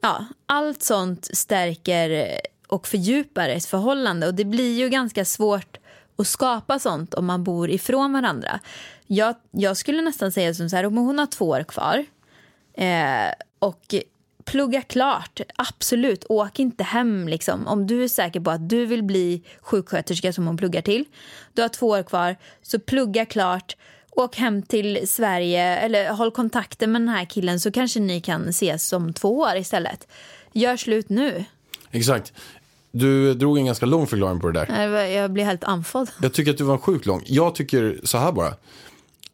Ja, allt sånt stärker och fördjupar ett förhållande och det blir ju ganska svårt att skapa sånt om man bor ifrån varandra. Jag, jag skulle nästan säga som så här, om hon har två år kvar eh, och plugga klart. Absolut, åk inte hem liksom. Om du är säker på att du vill bli sjuksköterska som hon pluggar till. Du har två år kvar, så plugga klart. Åk hem till Sverige eller håll kontakten med den här killen så kanske ni kan ses om två år istället. Gör slut nu. Exakt. Du drog en ganska lång förklaring på det där. Jag blir helt andfådd. Jag tycker att du var sjukt lång. Jag tycker så här bara.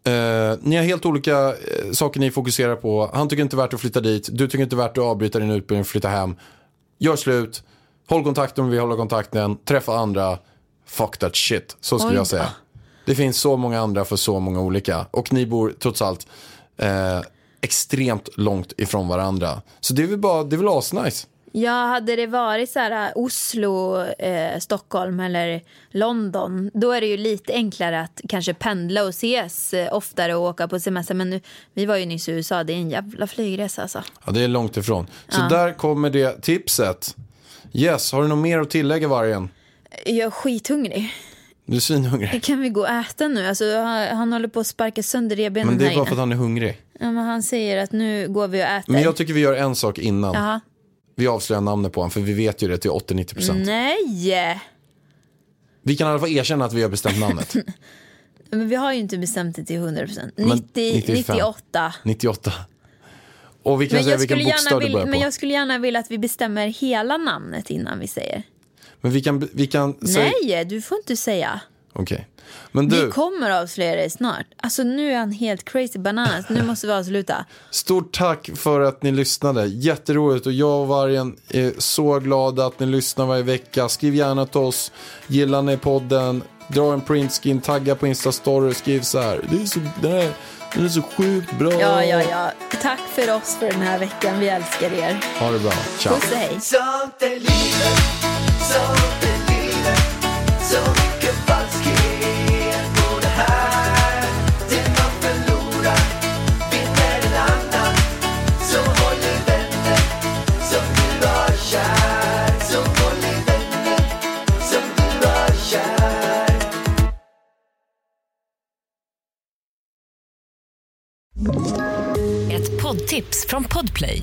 Eh, ni har helt olika eh, saker ni fokuserar på. Han tycker inte det är värt att flytta dit. Du tycker inte det är värt att avbryta din utbildning och flytta hem. Gör slut. Håll kontakten om vi håller kontakten. Träffa andra. Fuck that shit. Så skulle Oj jag säga. Det finns så många andra för så många olika. Och ni bor trots allt eh, extremt långt ifrån varandra. Så det är väl bara, det är väl asnice. Ja, hade det varit så här Oslo, eh, Stockholm eller London då är det ju lite enklare att kanske pendla och ses eh, oftare och åka på semester. Men nu, vi var ju nyss i USA, det är en jävla flygresa alltså. Ja, det är långt ifrån. Så Ja. där kommer det tipset. Yes, har du något mer att tillägga vargen? Jag är skithungrig. Du är svinhungrig. Kan vi gå och äta nu? Alltså, han, han håller på att sparka sönder revbenen Men det är bara för att han är hungrig. ja, men han säger att nu går vi och äter. Men jag tycker vi gör en sak innan. Jaha. Vi avslöjar namnet på honom, för vi vet ju det till 80-90%. Mm. Nej! Vi kan i alla fall erkänna att vi har bestämt namnet. [laughs] Men vi har ju inte bestämt det till 100%. Men 90, 95. 98. 98. Och vi kan Men säga vilken bokstav det vill, börjar på. men jag skulle gärna vilja att vi bestämmer hela namnet innan vi säger. Men vi kan, vi kan säga... Nej, du får inte säga. Okej. Men du, Vi kommer avslöja det snart. Alltså nu är han helt crazy bananas. Nu måste vi avsluta. [laughs] stort tack för att ni lyssnade. Jätteroligt och jag och Vargen är så glada att ni lyssnar varje vecka. Skriv gärna till oss. Gillar ni podden? Dra en printskin, tagga på Instastory och skriv så här. Det är så, den, är, den är så sjukt bra. Ja, ja, ja. Tack för oss för den här veckan. Vi älskar er. Ha det bra. Ciao. Puss och hej. Ett poddtips från Podplay.